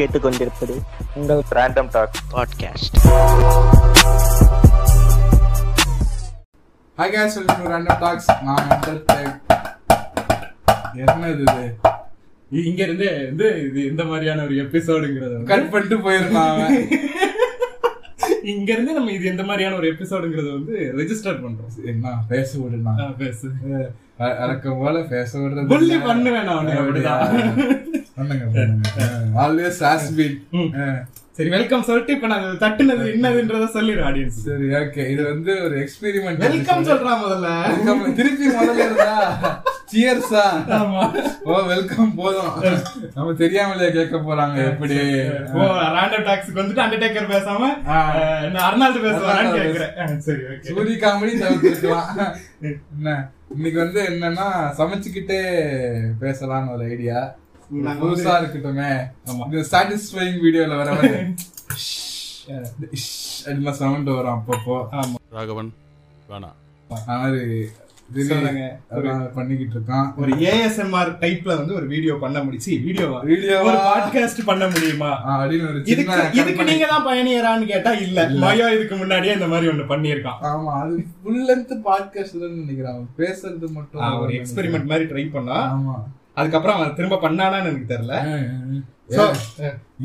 கேட்டுக்கொண்டிருப்பது உங்கள் random talk podcast hi guys welcome to random talks நான் என்னது இது? இங்க இருந்து வந்து இது இந்த மாதிரியான ஒரு எபிசோடுங்கிறது கட் பண்ணிட்டு போயிருந்தான் அவன். இங்க இருந்து நம்ம இது எந்த மாதிரியான ஒரு எபிசோடுங்கிறது வந்து ரெஜிஸ்டர் பண்றோம். என்ன பேச விடுனா பேசு. அடக்கம் போல பேச விடுறது புள்ளி பண்ணுவேன் நான் அப்படிதான். Always has been. சரி வெல்கம் சொல்லிட்டு இப்ப நான் அது தட்டுனது என்னதுன்றத சொல்லிடு ஆடியன்ஸ் சரி ஓகே இது வந்து ஒரு எக்ஸ்பெரிமெண்ட் வெல்கம் சொல்றான் முதல்ல. திருப்பி முதல்ல இருந்தா சியர்ஸா ஆமா. ஓ வெல்கம் போதும். நம்ம தெரியாமலே கேட்க போறாங்க எப்படி? ஓ ரேண்டம் டாக்ஸ்க்கு வந்துட்டு அண்டர்டேக்கர் பேசாம நான் அர்னால்டு அர்னால்டு கேக்குறேன். சரி ஓகே சூரி காமெடி தவிர்த்துக்கலாம் என்ன? இன்னைக்கு வந்து என்னன்னா சமைச்சுக்கிட்டே பேசலாம்னு ஒரு ஐடியா நாங்க புதுசா இருக்கட்டுமே. ஆமா. இது சாட்டிஸ்ஃபைங் வீடியோல வர மாதிரி சவுண்ட் வரும் அப்பப்போ. ஆமா. ராகவன் வேணாம் பண்ணிக்கிட்டு இருக்கான். ஒரு ஏஎஸ்எம்ஆர் டைப்ல வந்து ஒரு வீடியோ பண்ண முடிச்சு வீடியோவா வீடியோவா? ஒரு பாட்காஸ்ட் பண்ண முடியுமா? இதுக்கு சின்ன இதுக்கு கற்பனை. நீங்க தான் பயணியரான்னு கேட்டா இல்ல. மயோ இதுக்கு முன்னாடியே இந்த மாதிரி ஒண்ணு பண்ணியிருக்கான். ஆமா அது ஃபுல் லென்த் பாட்காஸ்ட் நினைக்கிறேன். பேசுறது மட்டும் ஒரு எக்ஸ்பெரிமெண்ட் மாதிரி ட்ரை பண்ணா ஆமா. அதுக்கப்புறம் அவன் திரும்ப பண்ணானான்னு எனக்கு தெரியல.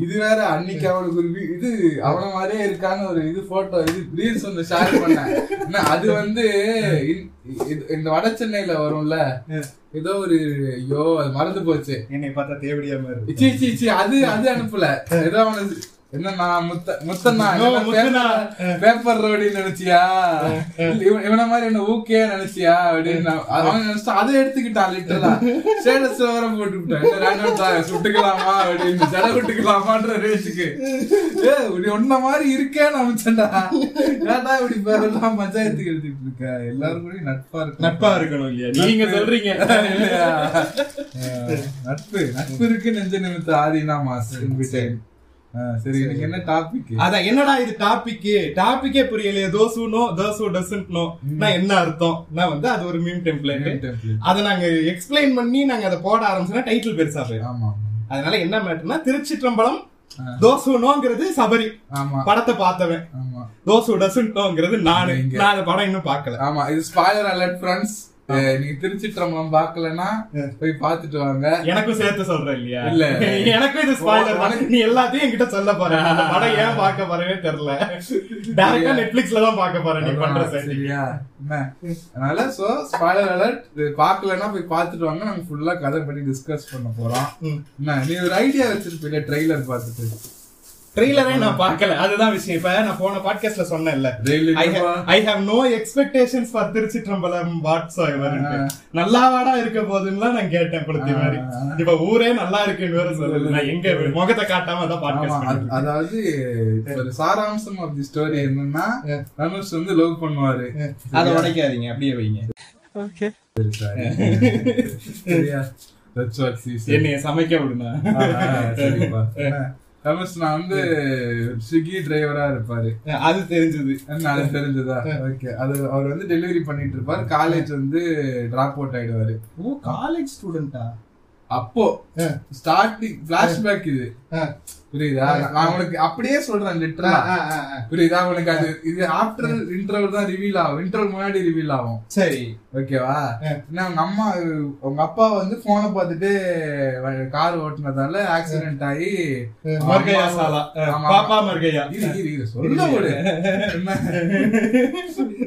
இது வேற அன்னைக்கு அவனுக்கு ஒரு இது அவன மாதிரியே இருக்கான்னு ஒரு இது போட்டோ இது ரீல்ஸ் ஒன்று ஷேர் பண்ணேன். என்ன, அது வந்து இந்த வட சென்னையில வரும்ல ஏதோ ஒரு ஐயோ அது மறந்து போச்சு. என்னை பார்த்தா தேவடியாம இருக்கு சி சி சி அது அது அனுப்பல. ஏதோ அவனுக்கு என்னன்னா முத்த முத்தண்ணா. பேப்பர் ரோடி நினைச்சியா? இவன் மாதிரி என்ன ஊக்கே நினைச்சியா? அப்படின்னு. அவன் நினைச்சா அதை எடுத்துக்கிட்டான் லிட்டரலா ஸ்டேட்டஸ் போட்டுக்கிட்டான் தான் சுட்டுக்கலாமா அப்படின்னு. ஜட விட்டுக்கலாமான்ற ஏ இப்படி ஒன்ன மாதிரி இருக்கேன்னு அமைச்சண்டா ஏன்டா இப்படி பேரெல்லாம் பஞ்சாயத்துக்கு எடுத்துட்டு இருக்க? எல்லாரும் கூட நட்பா இருக்கு நட்பா இருக்கணும் இல்லையா? நீங்க சொல்றீங்க. நட்பு. நட்பு இருக்கு நெஞ்ச நிமித்த ஆதினா இன்விட்டேன் சரி எனக்கு என்ன டாபிக் அதான் என்னடா இது டாபிக் டாபிக்கே புரியலையே. Those no those doesn't know என்ன அர்த்தம்? நான் வந்து அது ஒரு மீம் டெம்ப்ளேட் அதை நாங்க எக்ஸ்பிளைன் பண்ணி நாங்க அதை போட ஆரம்பிச்சோம்னா டைட்டில் பெருசா போயிடும். ஆமா அதனால என்ன மேட்டர்னா திருச்சிற்றம்பலம் தோசுனோங்கிறது சபரி. படத்தை பார்த்தவன். தோசு டசன்டோங்கிறது நானு. நான் அந்த படம் இன்னும் பார்க்கல. ஆமா இது ஸ்பாயிலர் அலர்ட் ஃப்ரெண்ட்ஸ் நீங்க திருச்சிற்றம்பலம் பார்க்கலன்னா போய் பார்த்துட்டு வாங்க. எனக்கும் சேர்த்து சொல்றேன் இல்லையா? இல்ல. எனக்கும் இது ஸ்பாயிலர் தான். நீ எல்லாத்தையும் என்கிட்ட சொல்ல போற. அந்த படம் ஏன் பார்க்க போறேனே தெரியல. டேரக்டா நெட்ஃபிளிக்ஸ்ல தான் பார்க்க போறேன் நீ பண்ற சரி சரியா. என்ன? அதனால சோ ஸ்பாயிலர் அலர்ட் பார்க்கலன்னா போய் பார்த்துட்டு வாங்க. நாங்க ஃபுல்லா கதை பத்தி டிஸ்கஸ் பண்ண போறோம். என்ன நீ ஒரு ஐடியா வச்சிருப்பீங்க ட்ரெய்லர் பார்த்துட்டு? ட்ரெய்லரே நான் பார்க்கல. அதுதான் விஷயம். இப்ப நான் போன பாட்காஸ்ட்ல சொன்னேன்ல. Trailer I have no expectations for Thiruchitrambalam watts நல்லா வாடா இருக்க போதுன்னா நான் கேட்டேன் கொடுத்த மாதிரி. இப்ப ஊரே நல்லா இருக்குன்னு வேற சொல்லுது நான் எங்க முகத்தை காட்டாம தான் பாட்காஸ்ட் அது- அதாவது ஒரு சாராம்சம் ஆஃப் தி ஸ்டோரி என்னன்னா தனுஷ் வந்து லவ் பண்ணுவாரு. அதை உடைக்காதீங்க அப்படியே வைங்க. sorry. சரியா. என்னைய சமைக்க விடுனா. தனுஷ் நான் வந்து ஸ்விக்கி டிரைவரா இருப்பாரு. அது தெரிஞ்சது. அது தெரிஞ்சதா? ஓகே. அது அவர் வந்து டெலிவரி பண்ணிட்டு இருப்பாரு. காலேஜ் வந்து டிராப் அவுட் ஆயிடுவாரு. ஓ காலேஜ் ஸ்டூடெண்டா அப்போ ஸ்டார்டிங் பிளாஷ்பேக் இது. புரியுதா? நான் உனக்கு அப்படியே சொல்றேன் லிட்டரலா புரியுதா? உனக்கு அது இது ஆஃப்டர் இன்டர்வல் தான் ரிவீல் ஆகும். இன்டர்வல் முன்னாடி ரிவீல் ஆகும். சரி. ஓகேவா? என்ன அவங்க அம்மா உங்க அப்பா வந்து போனை பார்த்துட்டு கார் ஓட்டுனதால ஆக்சிடென்ட் ஆகி மர்கையா சாலா. பாப்பா மர்கையா இரு, இரு, இரு, சொல்ல?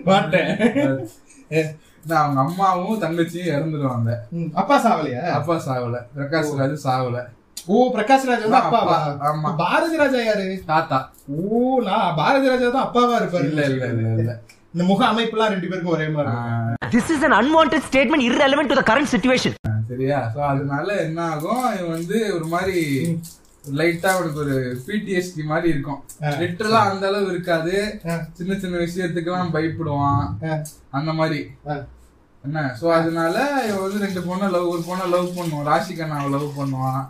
மாட்டேன். என்ன, அவங்க அம்மாவும் தங்கச்சியும் இறந்துருவாங்க அப்பா சாவலையா அப்பா சாவல பிரகாஷ் ராஜ் சாவல ஓ பிரகாஷ் ராஜ் வந்து அப்பாவா? அப்பா, ஆமா. பாரதி ராஜா யாரு? தாத்தா. ஓ நான் பாரதி ராஜா தான் அப்பாவா இருப்பாரு. இல்ல இல்ல இல்ல இல்ல. இந்த முக அமைப்புலாம் ரெண்டு பேருக்கும் ஒரே மாதிரி. This is an unwanted statement irrelevant to the current situation. சரியா? சோ அதனால என்ன ஆகும்? இவன் வந்து ஒரு மாதிரி லைட்டா அவனுக்கு ஒரு பிடிஎஸ்டி மாதிரி இருக்கும். லிட்டரலா அந்த அளவு இருக்காது. சின்ன சின்ன விஷயத்துக்கெல்லாம் பயப்படுவான். அந்த மாதிரி. என்ன? சோ அதனால இவன் வந்து ரெண்டு பொண்ணை லவ் ஒரு பொண்ணை லவ் பண்ணுவான் ராஷிகண்ணாவை லவ் பண்ணுவான்.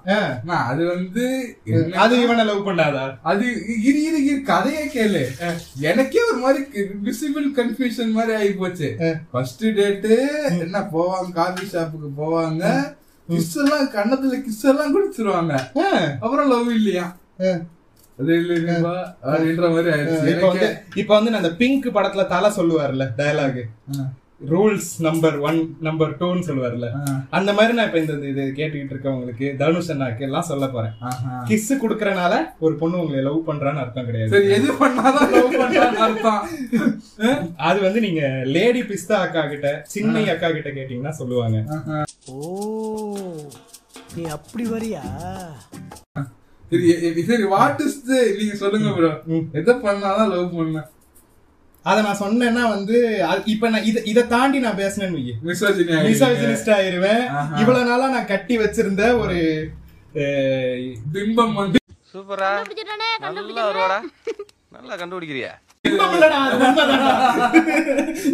அது வந்து அது இவனை லவ் பண்ணாதா? அது இரு இரு இரு கதையே கேளு. எனக்கே ஒரு மாதிரி விசிபிள் கன்ஃபியூஷன் மாதிரி ஆகி போச்சு ஃபர்ஸ்ட் டேட்டு என்ன போவாங்க காபி ஷாப்புக்கு போவாங்க கிஸ் எல்லாம் கண்ணத்துல கிஸ் எல்லாம் குடிச்சிருவாங்க. அப்புறம் லவ் இல்லையா? அது இல்லையா அப்படின்ற மாதிரி ஆயிடுச்சு. இப்ப வந்து வந்து அந்த பிங்க் படத்துல தலை சொல்லுவார்ல dialogue rules number one number டூன்னு சொல்லுவார்ல. அந்த மாதிரி நான் இப்ப இந்த இது கேட்டுக்கிட்டு இருக்கவங்களுக்கு தனுஷ் அண்ணாக்கு எல்லாம் சொல்ல போறேன். கிஸ் குடுக்கறனால ஒரு பொண்ணு உங்களை லவ் பண்றான்னு அர்த்தம் கிடையாது. சரி எது பண்ணாதான் லவ் பண்றான்னு அர்த்தம். அது வந்து நீங்க லேடி பிஸ்தா அக்கா கிட்ட சின்ன அக்கா கிட்ட கேட்டீங்கன்னா சொல்லுவாங்க. ஓ நீ அப்படி வரியா? சரி வாட் இஸ் நீங்க சொல்லுங்க ப்ரோ. எதை பண்ணாதான் லவ் பண்ண. அத நான் சொன்னேன்னா வந்து இப்ப நான் இத இத தாண்டி நான் பேசினேன்னு மிசாஜினிஸ்ட் ஆயிருவேன். இவ்வளவு நாளா நான் கட்டி வச்சிருந்த ஒரு பிம்பம் வந்து சூப்பரா. நல்லா வருவாடா நல்லா கண்டுபிடிக்கிறியா.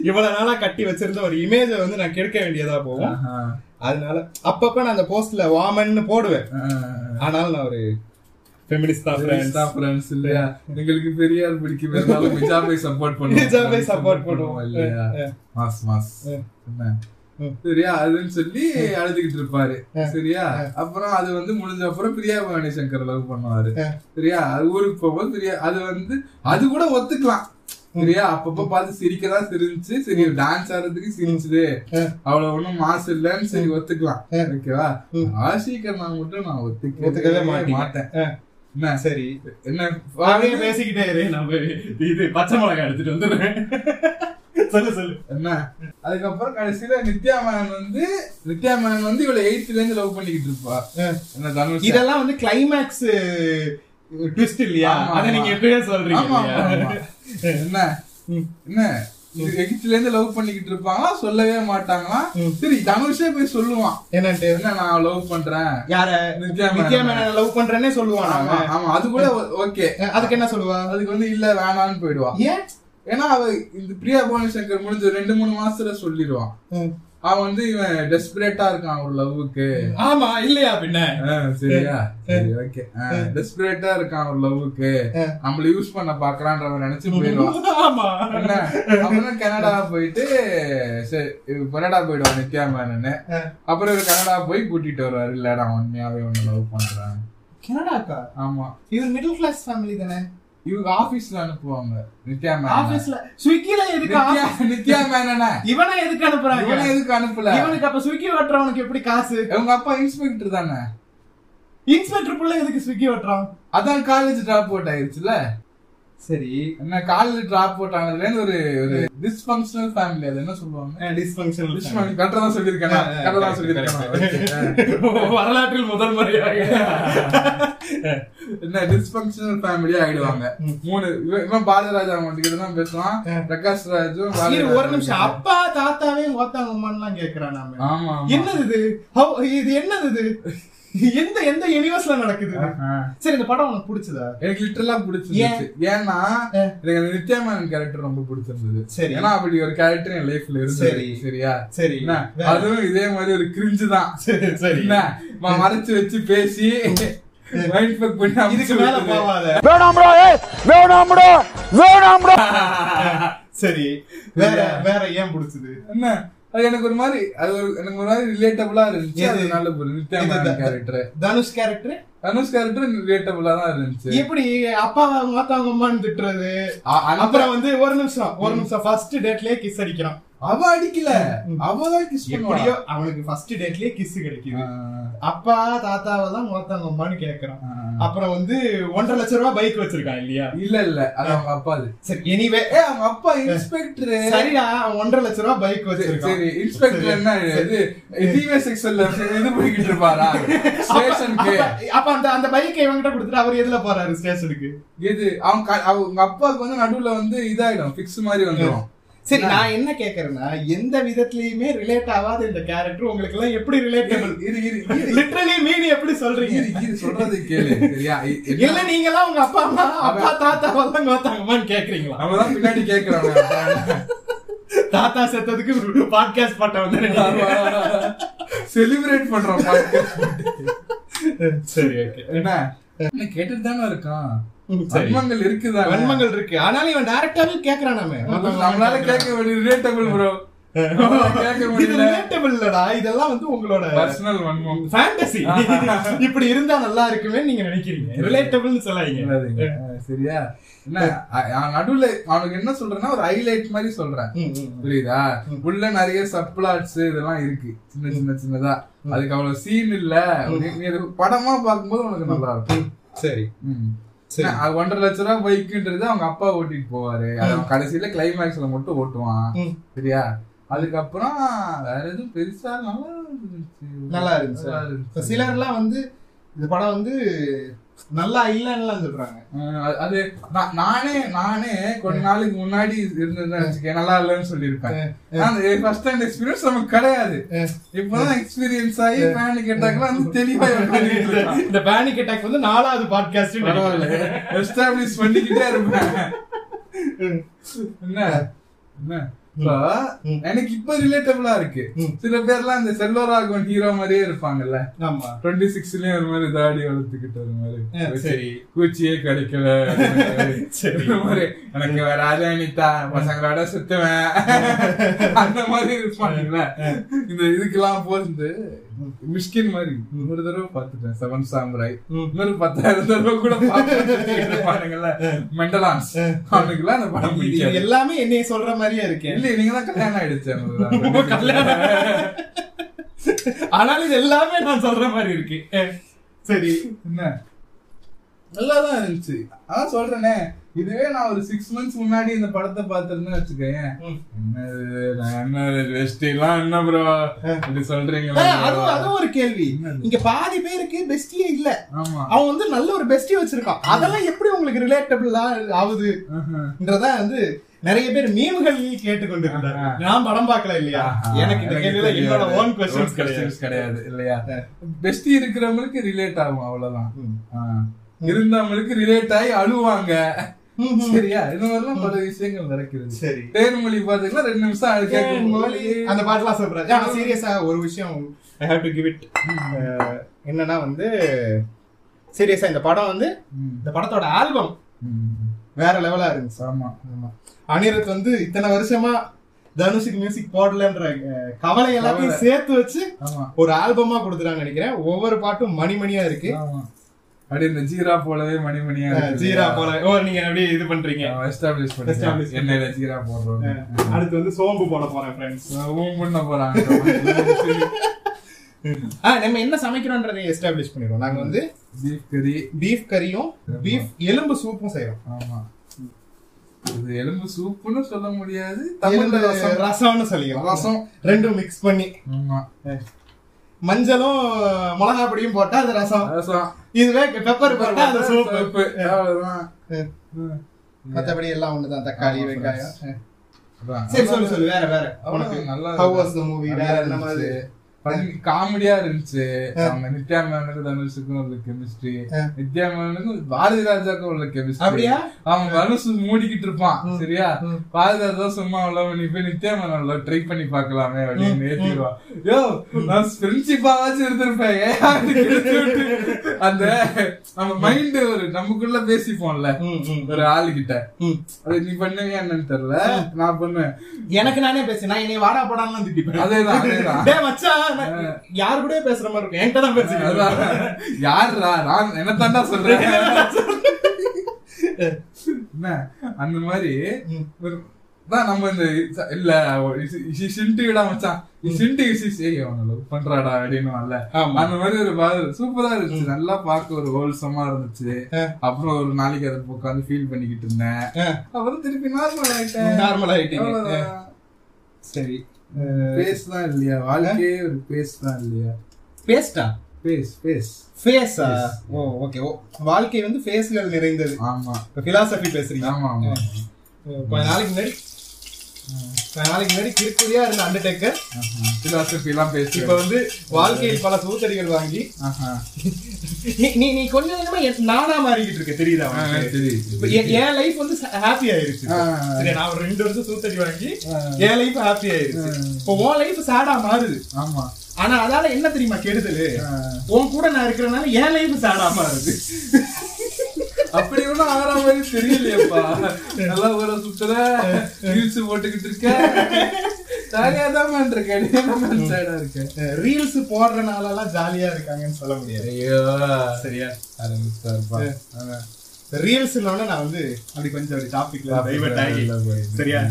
இவ்வளவு நாளா கட்டி வச்சிருந்த ஒரு இமேஜ வந்து நான் கெடுக்க வேண்டியதா போகும். அதனால அப்பப்ப நான் அந்த போஸ்ட்ல வாமன்னு போடுவேன். ஆனாலும் நான் ஒரு ஃபெமினிஸ்ட். Insta friends. இல்லையா? எங்களுக்கு பெரியார் பிடிக்கும். இருந்தாலும் மிஜாபை சப்போர்ட் பண்ணுவோம். மிஜாபை support பண்ணுவோம். இல்லையா? Mass mass. என்ன. சரியா அதுன்னு சொல்லி அழுதுகிட்டு இருப்பாரு. சரியா? அப்புறம் அது வந்து முடிஞ்ச அப்புறம் பிரியா பவானி சங்கர் லவ் பண்ணுவாரு. சரியா? அது ஊருக்கு போகும்போது பிரியா அது வந்து அது கூட ஒத்துக்கலாம். சரியா? அப்பப்ப பார்த்து சிரிக்கதான் சிரிச்சு சரி டான்ஸ் ஆடுறதுக்கு சிரிச்சுது. அவ்வளவு ஒண்ணும் மாசு இல்லன்னு சரி ஒத்துக்கலாம். ஓகேவா ஆஷிகர் நான் மட்டும் நான் ஒத்துக்கவே. மாட்டேன். என்ன? சரி. என்ன? பேசிக்கிட்டே இரு. நம்ம இது பச்சை மிளகாய் எடுத்துட்டு வந்துடுறேன். சொல்லு சொல்லு. என்ன? அதுக்கப்புறம் கடைசியில நித்யா மேனன் வந்து நித்யா மேனன் வந்து இவள எயித்துல இருந்து லவ் பண்ணிக்கிட்டு இருப்பா. என்ன தனுஷ்? இதெல்லாம் வந்து கிளைமேக்ஸ் ட்விஸ்ட் இல்லையா? அத நீங்க ஆமா. எப்பவே சொல்றீங்க. என்ன? என்ன? எகிப்துல இருந்து லவ் பண்ணிக்கிட்டு இருப்பாங்களா? சொல்லவே மாட்டாங்களா? சரி தனுஷே போய் சொல்லுவான். என்னன்ட்டு? என்ன நான் லவ் பண்றேன்? யார? நித்யா மேனன். லவ் பண்றேன்னே சொல்லுவான் ஆமா அது கூட ஓகே அதுக்கு என்ன சொல்லுவா? அதுக்கு வந்து இல்ல வேணான்னு போயிடுவா. ஏன்? ஏன்னா அவ இந்த பிரியா பவானி சங்கர் முடிஞ்ச ரெண்டு மூணு மாசத்துல சொல்லிடுவான். அவன் வந்து இவன் டெஸ்பரேட்டா இருக்கான் ஒரு லவ்வுக்கு ஆமா இல்லையா பின்ன? சரியா? சரி ஓகே டெஸ்பரேட்டா இருக்கான் ஒரு லவ்வுக்கு நம்மள யூஸ் பண்ண பாக்குறான்றவன் நினைச்சு போயிடுவான். ஆமா. என்ன? அப்புறம் கனடா போயிட்டு சரி கனடா போயிடுவான் நித்யா மேனன்னு அப்புறம் இவர் கனடா போய் கூட்டிட்டு வருவாரு. இல்ல நான் உண்மையாவே ஒண்ணு லவ் பண்றேன். கனடாக்கா? ஆமா. இது மிடில் கிளாஸ் ஃபேமிலி தானே? இவங்க ஆபீஸ்ல அனுப்புவாங்க. நித்யா மேனன். ஆபீஸ்ல ஸ்விக்கில எதுக்கு நித்யா நித்யா மேனன. இவனை எதுக்கு அனுப்புறாங்க? இவனை எதுக்கு அனுப்பல? இவனுக்கு அப்ப ஸ்விக்கி ஓட்டுறவனுக்கு எப்படி காசு? உங்க அப்பா இன்ஸ்பெக்டர் தானே? இன்ஸ்பெக்டர் புள்ள எதுக்கு ஸ்விக்கி ஓட்டுறான்? அதான் காலேஜ் டிராப் அவுட் ஆயிருச்சுல? சரி. என்ன காலேஜ் டிராப் இருந்து ஒரு ஒரு டிஸ்பங்க்ஷனல் ஃபேமிலி அது என்ன சொல்லுவாங்க? Dysfunction- correct ஆ தான் சொல்லியிருக்கேன் correct ஆ தான் சொல்லியிருக்கேன் வரலாற்றில் முதல் முறையாக. என்ன டிஸ்பங்க்ஷனல் ஃபேமிலியா ஆயிடுவாங்க. மூணு இவன் பாரதிராஜா மட்டும் தான் பேசுவான். பிரகாஷ் ராஜும் ஒரு நிமிஷம். அப்பா தாத்தாவே ஓத்தாங்க அம்மான்லாம் கேக்குறான் நாம. ஆமா. என்னது இது? இது என்னது இது? எந்த எந்த யூனிவர்ஸ்ல நடக்குது. சரி இந்த படம் உனக்கு பிடிச்சதா? எனக்கு லிட்டரலா பிடிச்சிருந்துச்சு. ஏன்னா எனக்கு அந்த நித்யாமேனன் கேரக்டர் ரொம்ப பிடிச்சிருந்தது. சரி. ஏன்னா அப்படி ஒரு கேரக்டர் என் லைஃப்ல இருந்தது. சரி. சரியா? சரி. அதுவும் இதே மாதிரி ஒரு கிரிஞ்சு தான். சரி சரி. என்ன? ம- மறைச்சு வச்சு பேசி வேணாம்டா வேணாம்டா வேணாம்டா. சரி. வேற வேற ஏன் பிடிச்சது? என்ன? அது எனக்கு ஒரு மாதிரி அது ஒரு எனக்கு ஒரு மாதிரி ரிலேட்டபிளா இருந்துச்சு. எது? அதனால ஒரு இது நித்யாமேனன் த- character Dhanush character Dhanush character ரிலேட்டபிளா தான் இருந்துச்சு. எப்படி அப்பாவை மாத்தாங்க அம்மான்னு திட்டுறது அப்புறம் வந்து ஒரு நிமிஷம் ஒரு நிமிஷம். ஃபர்ஸ்ட் டேட்லயே கிஸ் அடிக்கிறான் அவ அடிக்கல. அவ தான் கிஸ் எப்படியோ அவனுக்கு ஃபர்ஸ்ட் டேட்லயே கிஸ் கிடைக்குது. அப்பா தாத்தாவை தான் மாத்தாங்க அம்மான்னு கேக்குறான். அப்புறம் வந்து ஒன்றரை லட்சம் ரூபாய் பைக் வச்சிருக்கான் இல்லையா? இல்ல இல்ல. அது அவங்க அப்பா சரி எனிவே ஏ அவங்க அப்பா இன்ஸ்பெக்டர் சரிடா ஒன்றரை லட்சம் ரூபாய் பைக் வச்சிருக்கான். சரி. இன்ஸ்பெக்டர் என்ன இது டிவி செக்ஷன்ல இது பண்ணிக்கிட்டு இருப்பாரா? ஸ்டேஷனுக்கு அப்ப- அந்த அந்த பைக்கை இவன்கிட்ட கொடுத்துட்டு அவர் எதுல போறாரு ஸ்டேஷனுக்கு இது அவங்க அவங்க அப்பாவுக்கு வந்து நடுவுல வந்து இதாயிடும். பிக்ஸ் மாதிரி வந்துரும். சரி நான் என்ன கேக்குறேன்னா எந்த விதத்திலயுமே ரிலேட் ஆகாத இந்த கேரக்டர் உங்களுக்கு எல்லாம் எப்படி ரிலேட்டபிள் இரு இரு லிட்டரலி மீன் எப்படி சொல்றீங்க? இரு சொல்றது கேளு. சரியா? இல்ல நீங்க எல்லாம் உங்க அப்பா அம்மா அப்பா தாத்தா வந்தாங்க வந்தாங்கம்மான்னு கேக்குறீங்களா? தான் பின்னாடி கேக்குறோம் தாத்தா செத்ததுக்கு பாட்காஸ்ட் பாட்ட வந்து செலிப்ரேட் பண்றோம் podcast. சரி ஓகே என்ன கேட்டுட்டு தானே இருக்கான். வன்மங்கள் இருக்குதா? வன்மங்கள் இருக்கு. ஆனாலும் இவன் டைரக்டாவே கேக்குறான் நாம நம்மளால கேட்க வேண்டிய ரிலேட்டபிள் ப்ரோ இதெல்லாம் வந்து உங்களோட பர்சனல் வன்மம். ஃபேண்டசி இப்படி இருந்தா நல்லா இருக்குமே நீங்க நினைக்கிறீங்க. ரிலேட்டபிள்னு சொல்லாதீங்க. சரியா? நடுவுல அவனுக்கு என்ன சொல்றேன்னா ஒரு ஹைலைட் மாதிரி சொல்றேன். புரியுதா? உள்ள நிறைய சப்ளாட்ஸ் இதெல்லாம் இருக்கு. சின்ன சின்ன சின்னதா. அதுக்கு அவ்வளவு சீன் இல்ல. படமா பார்க்கும்போது உனக்கு நல்லா இருக்கும். சரி. அது ஒன்றரை லட்ச ரூபாய் பைக்குன்றது அவங்க அப்பா ஓட்டிட்டு போவாரு. கடைசியில கிளைமேக்ஸ்ல மட்டும் ஓட்டுவான். சரியா? அதுக்கப்புறம் வேற எதுவும் பெருசா நல்லா இருந்துச்சு. நல்லா இருந்துச்சு. சிலர்லாம் வந்து இந்த படம் வந்து நல்லா இல்லைன்னுலாம் சொல்றாங்க. அது- நான் நானே நானே கொஞ்ச நாளைக்கு முன்னாடி இருந்ததுன்னு வச்சுக்கேன் நல்லா இல்லைன்னு சொல்லியிருப்பேன். ஃபர்ஸ்ட் டைம் எக்ஸ்பீரியன்ஸ் நமக்கு கிடையாது. இப்பதான் எக்ஸ்பீரியன்ஸ் ஆகி ஃபேன் கேட்டாக்கலாம் வந்து தெளிவா. இந்த பேனிக் அட்டாக் வந்து நாலாவது பாட்காஸ்ட் பரவாயில்ல. எஸ்டாப்ளிஷ் பண்ணிக்கிட்டே இருப்பேன். என்ன? என்ன? எனக்கு இப்ப ரிலேட்டபிளா இருக்கு. சில பேர்லாம் இந்த செல்வராகவன் ஹீரோ மாதிரியே இருப்பாங்கல்ல. ஆமா. டுவெண்ட்டி சிக்ஸ்லயும் ஒரு மாதிரி தாடி வளர்த்துக்கிட்டு ஒரு மாதிரி. சரி. கூச்சியே கிடைக்கல. மாதிரி. எனக்கு வேற ராஜானித்தா பசங்களோட சுத்துவேன். அந்த மாதிரி இருப்பாங்கல்ல. இந்த இதுக்கெல்லாம் போறது மிஷ்கின் மாதிரி. ஒரு தடவை பார்த்துட்டேன். செவன் சாம்ராய் இன்னொரு பத்தாயிரம் தடவை கூட பார்த்துருப்பானுங்கல்ல மெண்டலான்ஸ் அவனுக்குலாம் அந்த படம் பிடிக்காது. எல்லாமே என்னைய சொல்ற மாதிரியே இருக்கேன் இல்ல நீங்க தான் கல்யாணம் ஆயிடுச்சு கல்யாணம். ஆனாலும் இது எல்லாமே நான் சொல்ற மாதிரி இருக்கு. சரி என்ன? நல்லாதான் இருந்துச்சு. அதான் சொல்றேனே. இதுவே நான் ஒரு சிக்ஸ் மந்த்ஸ் முன்னாடி இந்த படத்தை பார்த்திருந்தேன் வச்சுக்கேன் என்ன என்ன ப்ரோ இப்படி சொல்றீங்களா? அதுவும் அதுவும் ஒரு கேள்வி. இங்க பாதி பேருக்கு பெஸ்டியே இல்ல. அவன் வந்து நல்ல ஒரு பெஸ்டி வச்சிருக்கான். அதெல்லாம் எப்படி உங்களுக்கு ரிலேட்டபிளா ஆகுதுன்றதா வந்து நிறைய பேர் மீம்கள் கேட்டுக்கொண்டு இருந்தாரு நான் படம் பார்க்கல இல்லையா? எனக்கு இந்த கேள்வியில என்னோட ஓன் கொஸ்டின்ஸ் கிடையாது. கிடையாது இல்லையா? பெஸ்டி இருக்கிறவங்களுக்கு ரிலேட் ஆகும் அவ்வளவுதான். இருந்தவங்களுக்கு ரிலேட் ஆகி அழுவாங்க. சரியா? இந்த மாதிரிலாம் பல விஷயங்கள் நடக்கிறது சரி. தேன்மொழி பாத்தீங்கன்னா ரெண்டு நிமிஷம் அது கேட்கும் அந்த பாட்டுலாம் சொல்றேன் ஆனா சீரியஸா ஒரு விஷயம் I have to give it என்னன்னா வந்து சீரியஸா இந்த படம் வந்து இந்த படத்தோட ஆல்பம் வேற லெவலா இருந்துச்சு. ஆமா ஆமா. அனிருத் வந்து இத்தனை வருஷமா தனுஷுக்கு மியூசிக் போடலன்ற கவலை எல்லாத்தையும் சேர்த்து வச்சு ஒரு ஆல்பமா கொடுத்துறான்னு நினைக்கிறேன். ஒவ்வொரு பாட்டும் மணிமணியா இருக்கு. ஆமா அப்படி இந்த ஜீரா போலவே மணிமணியா ஜீரா போல. ஓ நீங்க அப்படியே இது பண்றீங்க. எஸ்டாப்ளிஷ் பண்ணி என்னையில ஜீரா போடுறோம் அடுத்து வந்து சோம்பு போட போறேன் ஃப்ரெண்ட்ஸ் ஊம் பண்ண போறாங்க. நம்ம என்ன சமைக்கிறோன்றதை எஸ்டாப்ளிஷ் பண்ணிடுவோம். நாங்க வந்து பீஃப் கறி பீஃப் கறியும் பீஃப் எலும்பு சூப்பும் செய்யறோம் ஆமா. இது எலும்பு சூப்புன்னு சொல்ல முடியாது. தமிழ்ல ரசம்னு சொல்லிக்கலாம். ரசம். ரெண்டும் மிக்ஸ் பண்ணி. ஆமா. மஞ்சளும் மிளகா பொடியும் போட்டா அது ரசம். ரசம். இதுவே பெப்பர் போட்டா அது சூப்பு. மத்தபடி எல்லாம் ஒண்ணுதான். தக்காளி வெங்காயம். சரி சொல்லு சொல்லு. வேற வேற. உனக்கு நல்லா was the movie? நல்லா வேற என்ன மாதிரி? காமெடியா இருந்துச்சு. அவங்க நித்யா மேனுக்கு தனுஷுக்கும் உள்ள கெமிஸ்ட்ரி நித்யா மேனுக்கும் பாரதி ராஜாக்கும் உள்ள கெமிஸ்ட்ரி அப்படியா? அவன் தனுஷ் மூடிக்கிட்டு இருப்பான் சரியா? பாரதி ராஜா சும்மா உள்ள நீ போய் நித்யா மேனன் ட்ரை பண்ணி பார்க்கலாமே அப்படின்னு ஏத்திடுவான் யோ நான் ஃப்ரெண்ட்ஷிப்பாவாச்சும் இருந்திருப்பேன்? அந்த நம்ம மைண்ட் ஒரு நமக்குள்ள பேசிப்போம்ல. ஒரு ஆளுகிட்ட. ம். அது நீ பண்ணுவியா என்னன்னு தெரியல நான் பண்ணுவேன். எனக்கு நானே பேசு நான் என்னை வாடா போடான்னு அதேதான் அதேதான். யார் கூடயே பேசுற மாதிரி இருக்கும். என்கிட்ட தான் பேசுறேன். யாருடா நான் என்ன தாண்டா சொல்றேன் என்ன? அந்த மாதிரி தான் நம்ம இந்த இல்ல சிண்டுடா மச்சான். சிண்டு ஏய் அவன பண்றாடா அப்படின்னு ஆமா. அந்த மாதிரி ஒரு பாரு சூப்பரா இருந்துச்சு. நல்லா பார்க்க ஒரு ஹோல்சமா இருந்துச்சு. அப்புறம் ஒரு நாளைக்கு அதை உட்காந்து ஃபீல் பண்ணிக்கிட்டு இருந்தேன். அப்புறம் திருப்பி நார்மல் ஆயிட்டேன். நார்மல் அவ்வளவுதான். சரி. பேஸ் தான் இல்லையா? வாழ்க்கையே ஒரு பேஸ் தான் இல்லையா? பேஸ்டா? Face face. ஃபேஸா ஓ ஓகே. ஓ வாழ்க்கை வந்து ஃபேஸ்கள் நிறைந்தது. ஆமா. இப்ப பிலாசபி பேசுறீங்க. ஆமா ஆமா. கொஞ்ச நாளைக்கு முன்னாடி நாளைக்கு முன்னாடி கிறுக்குறியா இருந்த அண்டர்டேக்கர் பிலாசபி எல்லாம் பேசி இப்ப வந்து வாழ்க்கையில் பல சூத்தடிகள் வாங்கி நீ நீ கொஞ்சம் கொஞ்சமா நானா மாறிக்கிட்டு இருக்க தெரியுதா என்- லைஃப் வந்து ஹாப்பி ஆயிருச்சு. நான் ஒரு ரெண்டு வருஷம் சூத்தடி வாங்கி என் லைஃப் ஹாப்பி ஆயிருச்சு. இப்போ உன் லைஃப் சேடா மாறுது. ஆமா. ஆனா அதால என்ன தெரியுமா கெடுதலு? உன் கூட நான் இருக்கிறனால என் லைஃப் சேடா மாறுது. அப்படி ஒண்ணும் ஆறா மாதிரி தெரியலையேப்பா. நல்லா ஊர சுத்துற. ரீல்ஸ் போட்டுக்கிட்டு இருக்க. ஜாலியா தான் man இருக்கேன் நீ என்ன man sad ஆ இருக்க? ரீல்ஸ் போடுறனால எல்லாம் ஜாலியா இருக்காங்கன்னு சொல்ல முடியாது. ஐயோ. சரியா? ஆரம்பிச்சாருப்பா ரீல்ஸ் நான் வந்து அப்படி கொஞ்சம் ஒரு டாபிக்ல டைவர்ட் ஆகி. சரியா?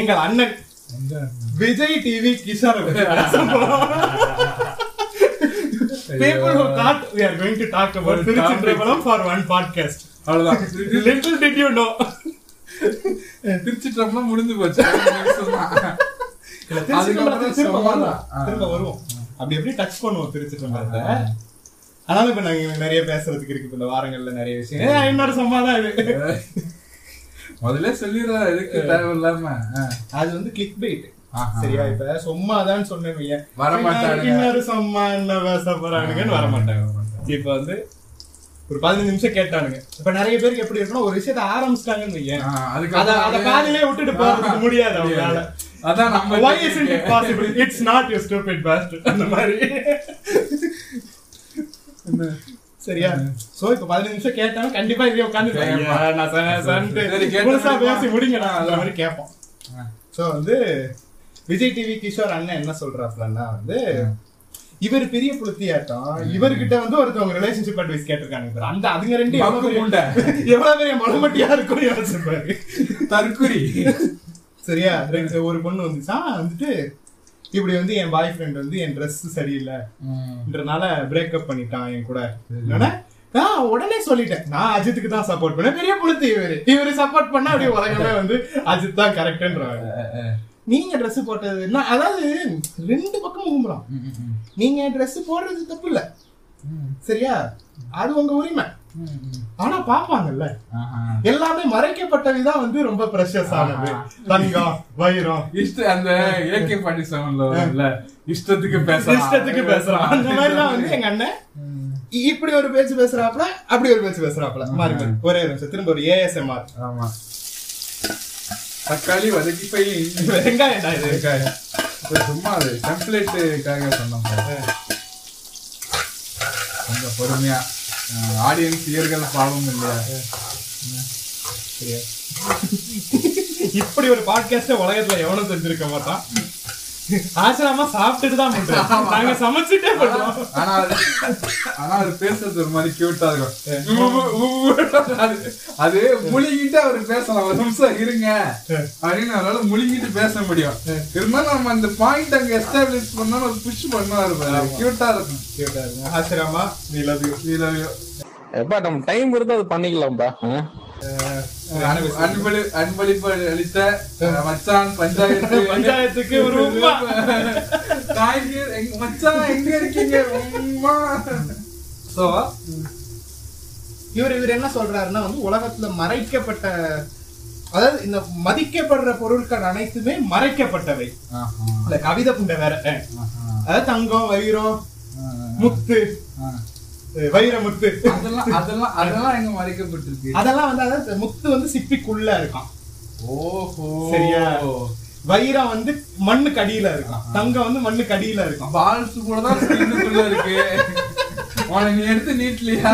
எங்கள் அண்ணன் எங்க? Vijay TV Kishore People who thought we are going to talk about Thiruchitrambalam for one podcast. அவ்வளவுதான். Little did you know. திருச்சி ட்ரம்லாம் முடிஞ்சு போச்சு. திரும்ப வருவோம். அப்படி எப்படி டச் பண்ணுவோம் திருச்சிற்றம்பலத்தை? ஆனாலும் இப்ப நாங்க நிறைய பேசுறதுக்கு இருக்கு. இந்த வாரங்கள்ல நிறைய விஷயம். இன்னொரு சம்மாதான் இது. முதல்ல சொல்லிடுறா எதுக்கு தேவையில்லாம. அது வந்து கிளிக் ஆஹா. சரியா? இப்ப சும்மாதான் சொன்னேன் வையேன். வரமாட்டானுங்க. இன்னொரு சும்மா என்ன பேச போறானுங்கன்னு வர மாட்டாங்க இப்ப வந்து ஒரு பதினஞ்சு நிமிஷம் கேட்டானுங்க. இப்ப நிறைய பேருக்கு எப்படி இருக்கணும் ஒரு விஷயத்த ஆரம்பிச்சிட்டாங்கன்னு வையேன். அத பாதியிலே விட்டுட்டு போறதுக்கு முடியாது அவங்களால. அதான் நம்ம Why isn't it possible? It's not your stupid bastard. அந்த மாதிரி. சரியா? சோ இப்ப பதினஞ்சு நிமிஷம் கேட்டாலும் கண்டிப்பா இதே உட்காந்து முழுசா? பேசி முடிங்கடா அந்த. மாதிரி கேட்போம். சோ வந்து விஜய் டிவி கிஷோர் அண்ணன் என்ன சொல்றாப்லன்னா வந்து இவர் பெரிய புளுத்தியாட்டம் இவர்கிட்ட வந்து ஒருத்தவங்க ரிலேஷன்ஷிப் அட்வைஸ் கேட்டிருக்காங்க. அந்த அதுங்க ரெண்டு எவ்வளவு பெரிய- மலமட்டியா இருக்கும்னு யோசிச்சிருப்பாரு தற்குறி. சரியா? ஒரு பொண்ணு வந்துச்சா? வந்துட்டு இப்படி வந்து என் பாய் ஃப்ரெண்ட் வந்து என் Dress சரியில்லைன்றனால பிரேக்கப் பண்ணிட்டான் என் கூட. நான் உடனே சொல்லிட்டேன். நான் அஜித்துக்கு தான் சப்போர்ட் பண்ணேன். பெரிய புளுத்து இவரு. இவரு சப்போர்ட் பண்ணா அப்படியே உலகமே வந்து அஜித் தான் கரெக்ட்ன்றாங்க நீங்க Dress போட்டது என்ன? அதாவது ரெண்டு பக்கம் கும்பலாம். நீங்க Dress போடுறது தப்பு இல்ல. சரியா? அது உங்க உரிமை. ஆனா பாப்பாங்கல்ல. எல்லாமே மறைக்கப்பட்டதுதான் வந்து ரொம்ப ப்ரெஷஸ் ஆனது. தங்கம் வைரம். இஷ்ட அந்த ஏகே பாட்டி செவன்ல இஷ்டத்துக்கு பேசலாம். இஷ்டத்துக்கு பேசுறான் அந்த மாதிரி தான் வந்து எங்க அண்ணன் இப்படி ஒரு பேச்சு பேசுறாப்ல அப்படி ஒரு பேச்சு பேசுறாப்ல மாறி மாறி. ஒரே ஒரு நிமிஷம். திரும்ப ஒரு ஏஎஸ்எம்ஆர் ஆமா. தக்காளி வதக்கி போய் இது. இப்ப சும்மா அது டெம்ப்ளேட்டுக்காக சொன்னோம். கொஞ்சம் பொறுமையா. ஆடியன்ஸ் இயர்கள் பாவம் இல்லையா? இப்படி ஒரு பாட்காஸ்ட உலகத்துல எவனும் செஞ்சிருக்க மாட்டான் ஆசிரமா சாப்பிட்டுட்டு தான் பண்றோம் நாங்க சமைச்சிட்டே பண்றோம் ஆனா அது ஆனா அது பேசுறது ஒரு மாதிரி கியூட்டா இருக்கும். அது- முழுகிட்டு அவர் பேசலாம். ஒரு நிமிஷம் இருங்க. அப்படின்னு அவரால முழுகிட்டு பேச முடியும். இருந்தாலும் நம்ம அந்த பாயிண்ட் அங்க எஸ்டாப்ளிஷ் பண்ணாலும் ஒரு புஷ் பண்ணுவாரு கியூட்டா இருக்கும். ஆசிரமா நீ love you We love you. எப்பா நம்ம டைம் இருந்தா அது பண்ணிக்கலாம்ப்பா. அன்பளிப்பு அளித்த மச்சான் பஞ்சாயத்து. பஞ்சாயத்துக்கு ஒரு மச்சான் எங்க இருக்கீங்க. சோ இவர் இவர் என்ன சொல்றாருன்னா வந்து உலகத்துல மறைக்கப்பட்ட அதாவது இந்த மதிக்கப்படுற பொருட்கள் அனைத்துமே மறைக்கப்பட்டவை. இந்த கவிதை புண்டை வேற. அதாவது தங்கம் வைரம் முத்து. வைரமுத்து. அதெல்லாம் அதெல்லாம் அதெல்லாம் எங்க மறைக்கப்பட்டிருக்கு? அதெல்லாம் வந்து அதாவது முத்து வந்து சிப்பிக்குள்ள இருக்கான். ஓஹோ. சரியா? வைரம் வந்து மண்ணுக்கு அடியில இருக்கான். தங்கம் வந்து மண்ணுக்கு அடியில இருக்கான். பால்ஸ் கூட தான் இருக்கு. உன நீ எடுத்து நீட்லியா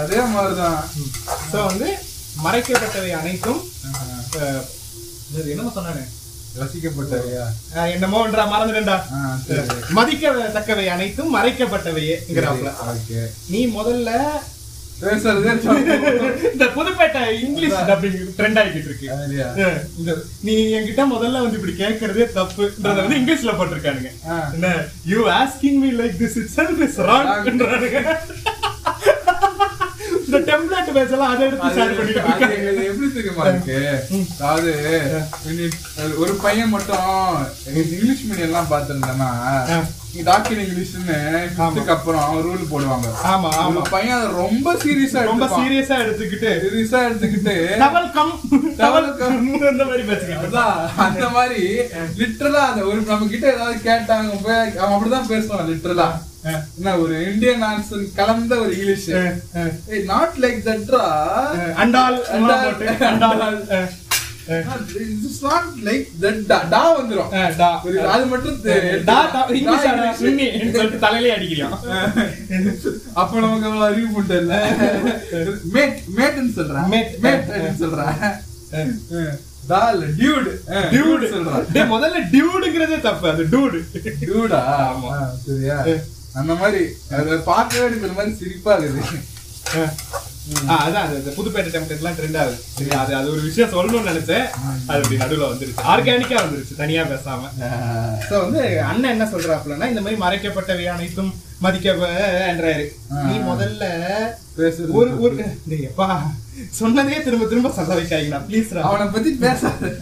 அதே மாதிரிதான். சோ வந்து மறைக்கப்பட்டவை அனைத்தும் என்னமோ சொன்னானே ரசிக்கப்பட்டவையா? என்னமோன்றா மறந்துடா ஆ, சரி. மதிக்கத்தக்கவை அனைத்தும் மறைக்கப்பட்டவையேங்கிறாப்ல நீ முதல்ல. இந்த புதுப்பேட்டை இங்கிலீஷ் டப்பிங் ட்ரெண்ட் ஆகிட்டு இருக்கு இந்த நீ என்கிட்ட முதல்ல வந்து இப்படி கேக்குறதே தப்புன்றத வந்து இங்கிலீஷ்ல போட்டிருக்கானுங்க. என்ன? You asking me like this itself is ராங்ன்றானுங்க இந்த டெம்ப்ளேட் பேசலாம் அதை எடுத்து ஷேர் பண்ணிட்டு எப்படி தெரியுமா இருக்கு? அதாவது ஒரு பையன் மட்டும் இங்கிலீஷ் மீடியம் எல்லாம் பாத்துருந்தேன்னா டாக்டர் இங்கிலீஷ்னு ஃபிஃப்த்துக்கு அப்புறம் ரூல் போடுவாங்க. ஆமா ஆமா. பையன் ரொம்ப சீரியஸா ரொம்ப சீரியஸா எடுத்துக்கிட்டு சீரியஸா எடுத்துக்கிட்டு டபுள் கம். அந்த மாதிரி அதான் அந்த மாதிரி லிட்டரலா அந்த ஒரு நம்ம கிட்ட ஏதாவது கேட்டாங்க போய் அவன் அப்படிதான் பேசுவான் லிட்டரலா என்ன ஒரு இந்தியன் ஆன்சர் கலந்த ஒரு இங்கிலீஷ் நாட் லைக் தட்ரா அண்டால் அண்டால். இட்ஸ் நாட் லைக் தட் டா வந்துரும். டா. அது மட்டும் டா, இங்கிலீஷ். சுன்னி ன்னு சொல்லிட்டு தலையிலே அடிக்கிறான் அப்ப நமக்கு அவ்வளவு அறிவு மட்டும் இல்ல? மேட் மேட்னு சொல்றேன் மேட். மேட் அப்படின்னு சொல்றேன் டால் டியூட் டியூடு சொல்றான் முதல்ல டியூடுங்கிறதே தப்பு அது டூடு டியூடா ஆ, சரியா. அந்த மாதிரி அத பார்க்கவே ஒரு மாதிரி சிரிப்பா இருக்குது. அதான் அது இந்த புதுப்பேட்டை டெம்ப்ளேட்லாம் ட்ரெண்ட் ஆகுது. சரி அது அது ஒரு விஷயம் சொல்லணும்னு நினைச்சேன். அது அப்படி நடுவுல வந்துருச்சு. ஆர்கானிக்கா வந்துருச்சு தனியா பேசாம. சோ வந்து அண்ணன் என்ன சொல்றாப்புலன்னா இந்த மாதிரி மறைக்கப்பட்டவை அனைத்தும் மதிக்கன்றாரு நீ முதல்ல ஒரு ஒரு எப்பா சொன்னதே திரும்ப திரும்ப சொல்ல வைக்காங்கடா ப்ளீஸ் அவனை பத்தி பேசாத.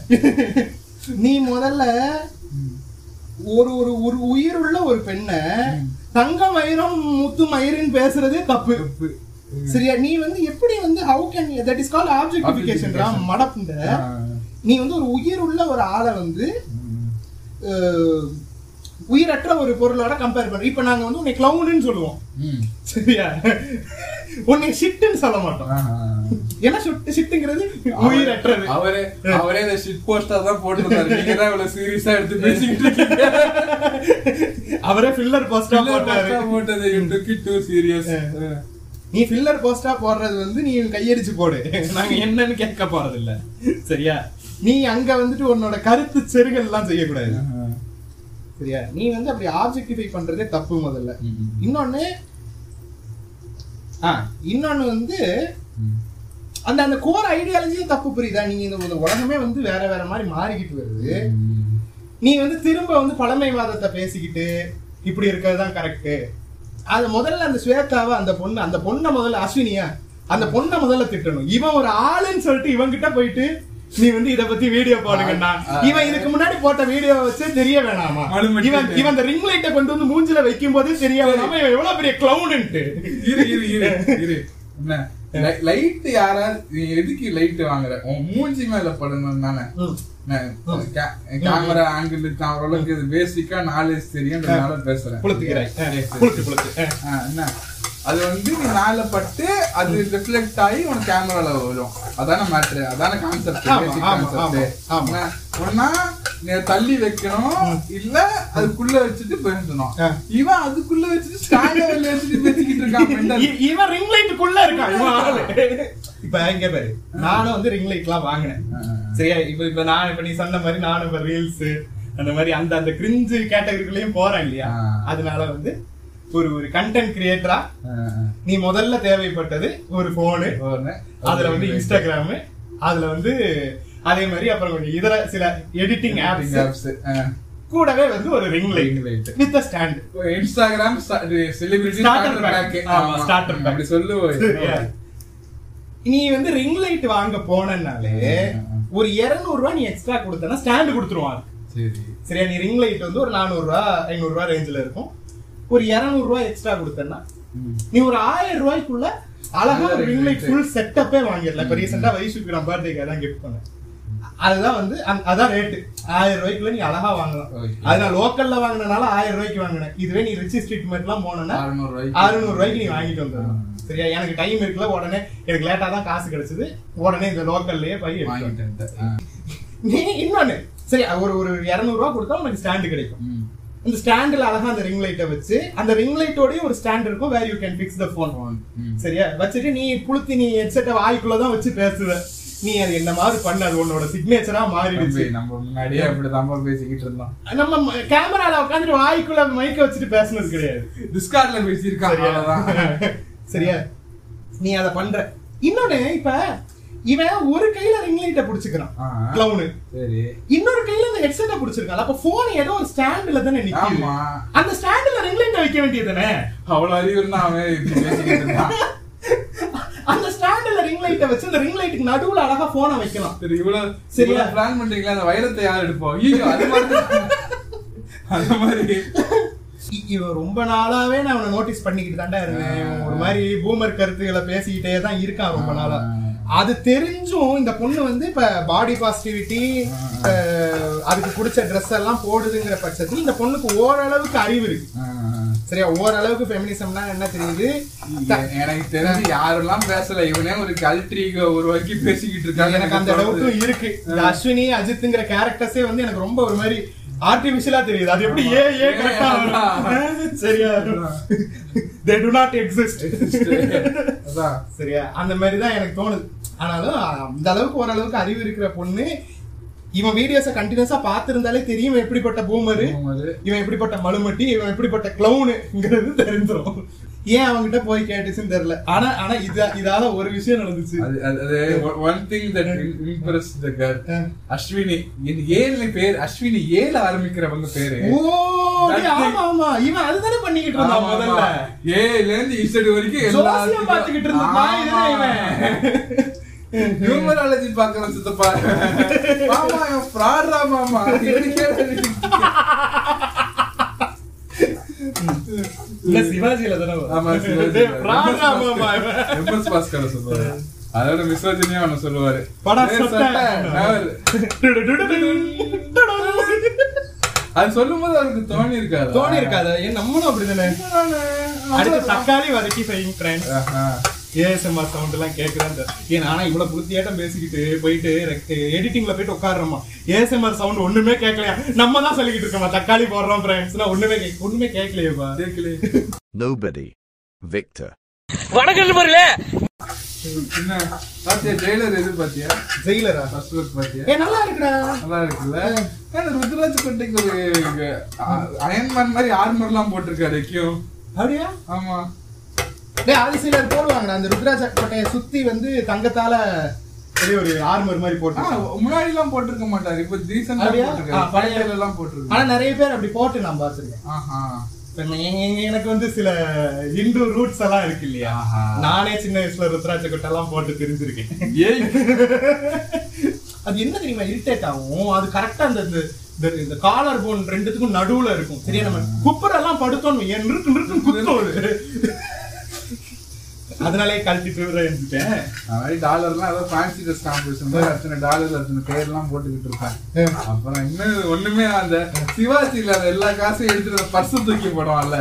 நீ முதல்ல ஒரு ஒரு ஒரு உயிர் உள்ள ஒரு பெண்ணை தங்க மயிரம் முத்து மயிருன்னு பேசுறதே தப்பு. சரியா? நீ வந்து எப்படி வந்து how can that is call objectification மடப்புண்ட நீ வந்து ஒரு உயிர் உள்ள ஒரு ஆளை வந்து உயிரற்ற ஒரு பொருளோட கம்பேர் பண்ற இப்ப நாங்க வந்து உன்னை கிளவுன்னு சொல்லுவோம். சரியா? உன்னை ஷிட்டுன்னு சொல்ல மாட்டோம். ஏன்னா ஷிட்டு ஷிட்டுங்கிறது உயிரற்றது. அவரே அவரே இந்த ஷிட் போஸ்டர் தான் போட்டிருந்தாரு. நீங்க தான் இவ்வளவு சீரியஸா எடுத்து பேசிக்கிட்டு இருக்கீங்க. அவரே ஃபில்லர் போஸ்டா போட்டாரு. போட்டது. நீ ஃபில்லர் போஸ்டா போடுறது வந்து நீ கையடிச்சு போடு. நாங்க என்னன்னு கேட்க போறது இல்ல சரியா? நீ அங்க வந்துட்டு உன்னோட கருத்து செருகல் எல்லாம் செய்யக்கூடாது சரியா? நீ வந்து அப்படி ஆப்ஜெக்டிஃபை பண்றதே தப்பு முதல்ல. இன்னொன்னு ஆ இன்னொன்னு வந்து அந்த அந்த கோர் ஐடியாலஜியும் தப்பு புரியுதா? நீங்க இந்த உலகமே வந்து வேற வேற மாதிரி மாறிக்கிட்டு வருது. நீ வந்து திரும்ப வந்து பழமைவாதத்தை பேசிக்கிட்டு இப்படி இருக்கிறது தான் கரெக்ட் அது முதல்ல அந்த ஸ்வேதாவை அந்த பொண்ணு அந்த பொண்ணை முதல்ல அஸ்வினியா அந்த பொண்ணை முதல்ல திட்டணும். இவன் ஒரு ஆளுன்னு சொல்லிட்டு இவன் கிட்ட போயிட்டு நீ வந்து இத பத்தி வீடியோ போடுங்கண்ணா. இவன் இதுக்கு முன்னாடி போட்ட வீடியோ வச்சு தெரிய வேணாமா. இவன் இவன் அந்த ரிங் லைட்டை கொண்டு வந்து மூஞ்சில வைக்கும் போதே தெரிய வேணாமா? இவன் எவ்வளவு பெரிய கிளவுன்ட்டு இரு இரு இரு இரு. லைட் யாரா எதுக்கு லைட் வாங்குற? உன் மூஞ்சி மேல படணும் தானே. கேமரா ஆங்கிள் இது பேசிக்கா நாலேஜ் தெரியும்ன்றதுனால பேசுறேன். என்ன? அது வந்து நீ மேல பட்டு அது ரிஃப்ளெக்ட் ஆகி உனக்கு கேமரால வரும். அதான மேட்ரு அதான கான்செப்ட் ஒன்னா நீ தள்ளி வைக்கணும். இல்ல அதுக்குள்ள வச்சுட்டு பேசணும். இவன் அதுக்குள்ள வச்சுட்டு ஸ்டாண்ட வச்சுட்டு பேசிக்கிட்டு இருக்கான் இவன் ரிங் லைட்டுக்குள்ள இருக்கான் இப்ப இங்க பாரு நானும் வந்து ரிங் லைட் எல்லாம் வாங்கினேன். சரியா? இப்ப இப்ப நான் இப்ப நீ சொன்ன மாதிரி நானும் இப்ப ரீல்ஸ் அந்த மாதிரி அந்த அந்த கிரிஞ்சு கேட்டகரிக்குள்ளேயும் போறேன் இல்லையா. அதனால வந்து ஒரு ஒரு கண்டென்ட் கிரியேட்டரா. நீ முதல்ல தேவைப்பட்டது ஒரு போனு. அதுல வந்து இன்ஸ்டாகிராம் அதுல வந்து அதே மாதிரி அப்புறம் கொஞ்சம் இதர சில எடிட்டிங் ஆப்ஸ். கூடவே வந்து ஒரு ring light Ring light. With stand Instagram celebrity starter. Pack ஆமா, pack. அப்படி சொல்லுவோம்? நீ வந்து ரிங் லைட் வாங்க போனனாலே ஒரு 200 ரூபாய் நீ எக்ஸ்ட்ரா கொடுத்தனா ஸ்டாண்ட் கொடுத்துருவான் சரி சரியா நீ ரிங் லைட் வந்து ஒரு 400 ரூபாய் ஐநூறு ரூபாய் ரேஞ்சில இருக்கும் ஒரு 200 ரூபாய் எக்ஸ்ட்ரா கொடுத்தனா நீ ஒரு ஆயிரம் ரூபாய்க்குள்ள அழகா ஒரு ரிங் லைட் ஃபுல் செட்டப்பே வாங்கிடலாம். இப்ப ரீசெண்டா வயசுக்கு நான் பர்த்டேக்கு அதான் கிஃப்ட் பண்ணேன். அதுதான் வந்து அதான் ரேட்டு ஆயிரம் ரூபாய்க்குள்ள நீ அழகா வாங்கலாம். அது நான் லோக்கல்ல வாங்கினனால ஆயிரம் ரூபாய்க்கு வாங்கினேன். இதுவே நீ ரிச்சி ஸ்ட்ரீட்மெண்ட் எல்லாம் போனேன்னா அறுநூறு ரூபாய்க்கு. நீ வாங்கிட்டு வந்துடணும் சரியா? எனக்கு டைம் இருக்குல்ல உடனே எனக்கு லேட்டா தான் காசு கிடைச்சது. உடனே இந்த லோக்கல்லயே போய் வாங்கிட்டு. நீ இன்னொன்னு. சரி ஒரு ஒரு இருநூறு ரூபா கொடுத்தா உனக்கு ஸ்டாண்டு கிடைக்கும். இந்த ஸ்டாண்ட்ல அழகா அந்த ரிங் லைட்டை வச்சு அந்த ரிங் லைட்டோடய ஒரு ஸ்டாண்ட் இருக்கும் where you can fix the phone Phone. ம். சரியா? வச்சுட்டு நீ புளுத்தி நீ ஹெட்செட்டை வாய்க்குள்ள தான் வச்சு பேசுவ. நீ அது என்ன மாதிரி பண்ண அது உன்னோட சிக்னேச்சரா மாறிடுச்சு. நம்ம முன்னாடியே அப்படிதான் பேசிக்கிட்டு இருந்தோம். நம்ம கேமரால உட்காந்துட்டு வாய்க்குள்ள மைக்க வச்சுட்டு பேசுனது கிடையாது. டிஸ்கார்ட்ல பேசியிருக்கான் சரியா? நீ அத பண்ற. இன்னொன்னு இப்ப இவன் ஒரு கையில ரிங் லைட்ட புடிச்சுக்கிறான். கிளவுனு சரி. இன்னொரு கையில இந்த ஹெட்செட்டை புடிச்சிருக்கான் அப்ப போன் ஏதோ ஒரு ஸ்டாண்ட்ல தானே நிக்குது. ஆமா. அந்த ஸ்டாண்ட்ல ரிங் லைட்ட வைக்க வேண்டியது தானே அவ்வளவு அறிவு இருந்தா அவன் அந்த ஸ்டாண்ட்ல ரிங் லைட்ட வச்சு அந்த ரிங் லைட்டுக்கு நடுவுல அழகா போனை வைக்கலாம் சரி இவ்வளவு சரியா? பிளான் பண்றீங்களா அந்த வைரத்தை யார் எடுப்போம் ஐயோ அது மாதிரி. அந்த மாதிரி. இவன் ரொம்ப நாளாவே நான் அவனை நோட்டீஸ் பண்ணிக்கிட்டு தாண்டா இருந்தேன். ஒரு மாதிரி பூமர் கருத்துக்களை பேசிக்கிட்டே தான் இருக்கான் ரொம்ப நாளா. அது தெரிஞ்சும் இந்த பொண்ணு வந்து இப்ப பாடி பாசிட்டிவிட்டி அதுக்கு பிடிச்ச ட்ரெஸ் எல்லாம் போடுதுங்கிற பட்சத்தில் இந்த பொண்ணுக்கு ஓரளவுக்கு அறிவு இருக்கு. சரியா? ஓரளவுக்கு ஃபெமினிசம்னா என்ன தெரியுது? எனக்கு தெரிஞ்சு யாரெல்லாம் பேசல இவனே ஒரு கல்ட்ரிக உருவாக்கி பேசிக்கிட்டு இருக்காங்க. எனக்கு அந்த டவுட்டும் இருக்கு. அஸ்வினி அஜித்ங்கிற கேரக்டர்ஸே வந்து எனக்கு ரொம்ப ஒரு மாதிரி ஆர்டிபிஷியலா தெரியுது. அது எப்படி ஏ ஏ கரெக்டா சரியா தே டு நாட் எக்ஸிஸ்ட் அதான். சரியா? அந்த மாதிரி தான் எனக்கு தோணுது. ஆனாலும் அந்த அளவுக்கு ஓரளவுக்கு அறிவு இருக்கிற பொண்ணு இவன் வீடியோஸ கண்டினியூஸா பாத்திருந்தாலே தெரியும் இவன் எப்படிப்பட்ட பூமரு. இவன் எப்படிப்பட்ட மலுமட்டி இவன் எப்படிப்பட்ட கிளவுனுங்கிறது தெரிஞ்சிரும். ஏன் அவன்கிட்ட போய் கேட்டுச்சுன்னு தெரியல. ஆனா ஆனா இது இதால ஒரு விஷயம் நடந்துச்சு. அது one thing that impress the girl Ashwini ஏழு பேர் அஸ்வினி ஏழு ஆரம்பிக்கிறவங்க பேரு. ஓ ஆமா ஆமா. இவன் அதுதானே பண்ணிக்கிட்டு இருந்தான் முதல்ல. ஏல இருந்து இசட் வரைக்கும் ஜோசியம் எல்லாத்துக்கும் பார்த்துக்கிட்டு இருந்தான் இவன். நியூமராலஜி பாக்குறேன் சித்தப்பா. மாமா ஃப்ராட்ரா மாமா. இல்ல சிவாஜில தானே. ஆமா சிவாஜி. எம்எஸ் பாஸ்கர் சொல்லுவாரு அதோட மிஸ்ரோஜினியா அவன சொல்லுவாரு. அது சொல்லும் போது அவருக்கு தோணி இருக்காது தோணி இருக்காதா ஏன் நம்மளும் அப்படிதானே அடுத்து தக்காளி வதக்கி செய்யும் ஃப்ரெண்ட்ஸ் ஏஎஸ்எம்ஆர் சவுண்ட் எல்லாம் கேக்குறேன் ஏன் ஆனா இவ்வளவு புத்தியாட்டம் பேசிக்கிட்டு போயிட்டு எடிட்டிங்ல போயிட்டு உட்காடுறோமா ஏஎஸ்எம்ஆர் சவுண்ட் ஒண்ணுமே கேட்கலையா நம்ம தான் சொல்லிக்கிட்டு இருக்கோமா தக்காளி போடுறோம் ஃப்ரெண்ட்ஸ் ஒண்ணுமே கேட்க ஒண்ணுமே கேட்கலையேப்பா கேட்கல Nobody. Victor. என்ன? பாத்தியா ஜெயிலர் எது பாத்தியா? ஜெயிலரா ஃபர்ஸ்ட் லுக் பாத்தியா? ஏ நல்லா இருக்குடா. நல்லா இருக்குல்ல? ருத்ராஜ் கொட்டைக்கு ஒரு அயன்மேன் மாதிரி ஆர்மர் எல்லாம் போட்டிருக்காரு கியூ அப்படியா? ஆமா. அது சிலர் போடுவாங்கடா அந்த ருத்ராஜ கோட்டையை சுத்தி வந்து தங்கத்தால பெரிய ஒரு ஆர்மர் மாதிரி போட்டு முன்னாடி எல்லாம் போட்டிருக்க மாட்டாரு இப்ப ஆ, பழைய- எல்லாம் போட்டிருக்காரு. ஆனா நிறைய பேர் அப்படி போட்டு நான் பாத்துருக்கேன் எனக்கு வந்து சில இந்து ரூட்ஸ் எல்லாம் இருக்கு இல்லையா. நானே சின்ன வயசுல ருத்ராட்ச கொட்டை எல்லாம் போட்டு தெரிஞ்சிருக்கேன் ஏய். அது என்ன தெரியுமா இரிட்டேட் ஆகும்? அது கரெக்டா அந்த இந்த- காலர் போன் ரெண்டுத்துக்கும் நடுவுல இருக்கும். சரியா நம்ம குப்பரெல்லாம் படுத்தோம் ஏன் நிறுத்து நிறுத்து குத்தம் அது. அதனாலே கழட்டிட்டு இருந்துட்டேன் மாதிரி டாலர்லாம் ஏதோ ஃபேன்சி ட்ரெஸ் காம்படிஷன் மாதிரி அத்தனை டாலர் அத்தனை பேர்லாம் போட்டுக்கிட்டு இருப்பேன் அப்புறம் இன்னும் ஒண்ணுமே அந்த சிவாஜில அந்த எல்லா காசையும் எடுத்துட்டு பர்ஸ் தூக்கி போடுவான்ல.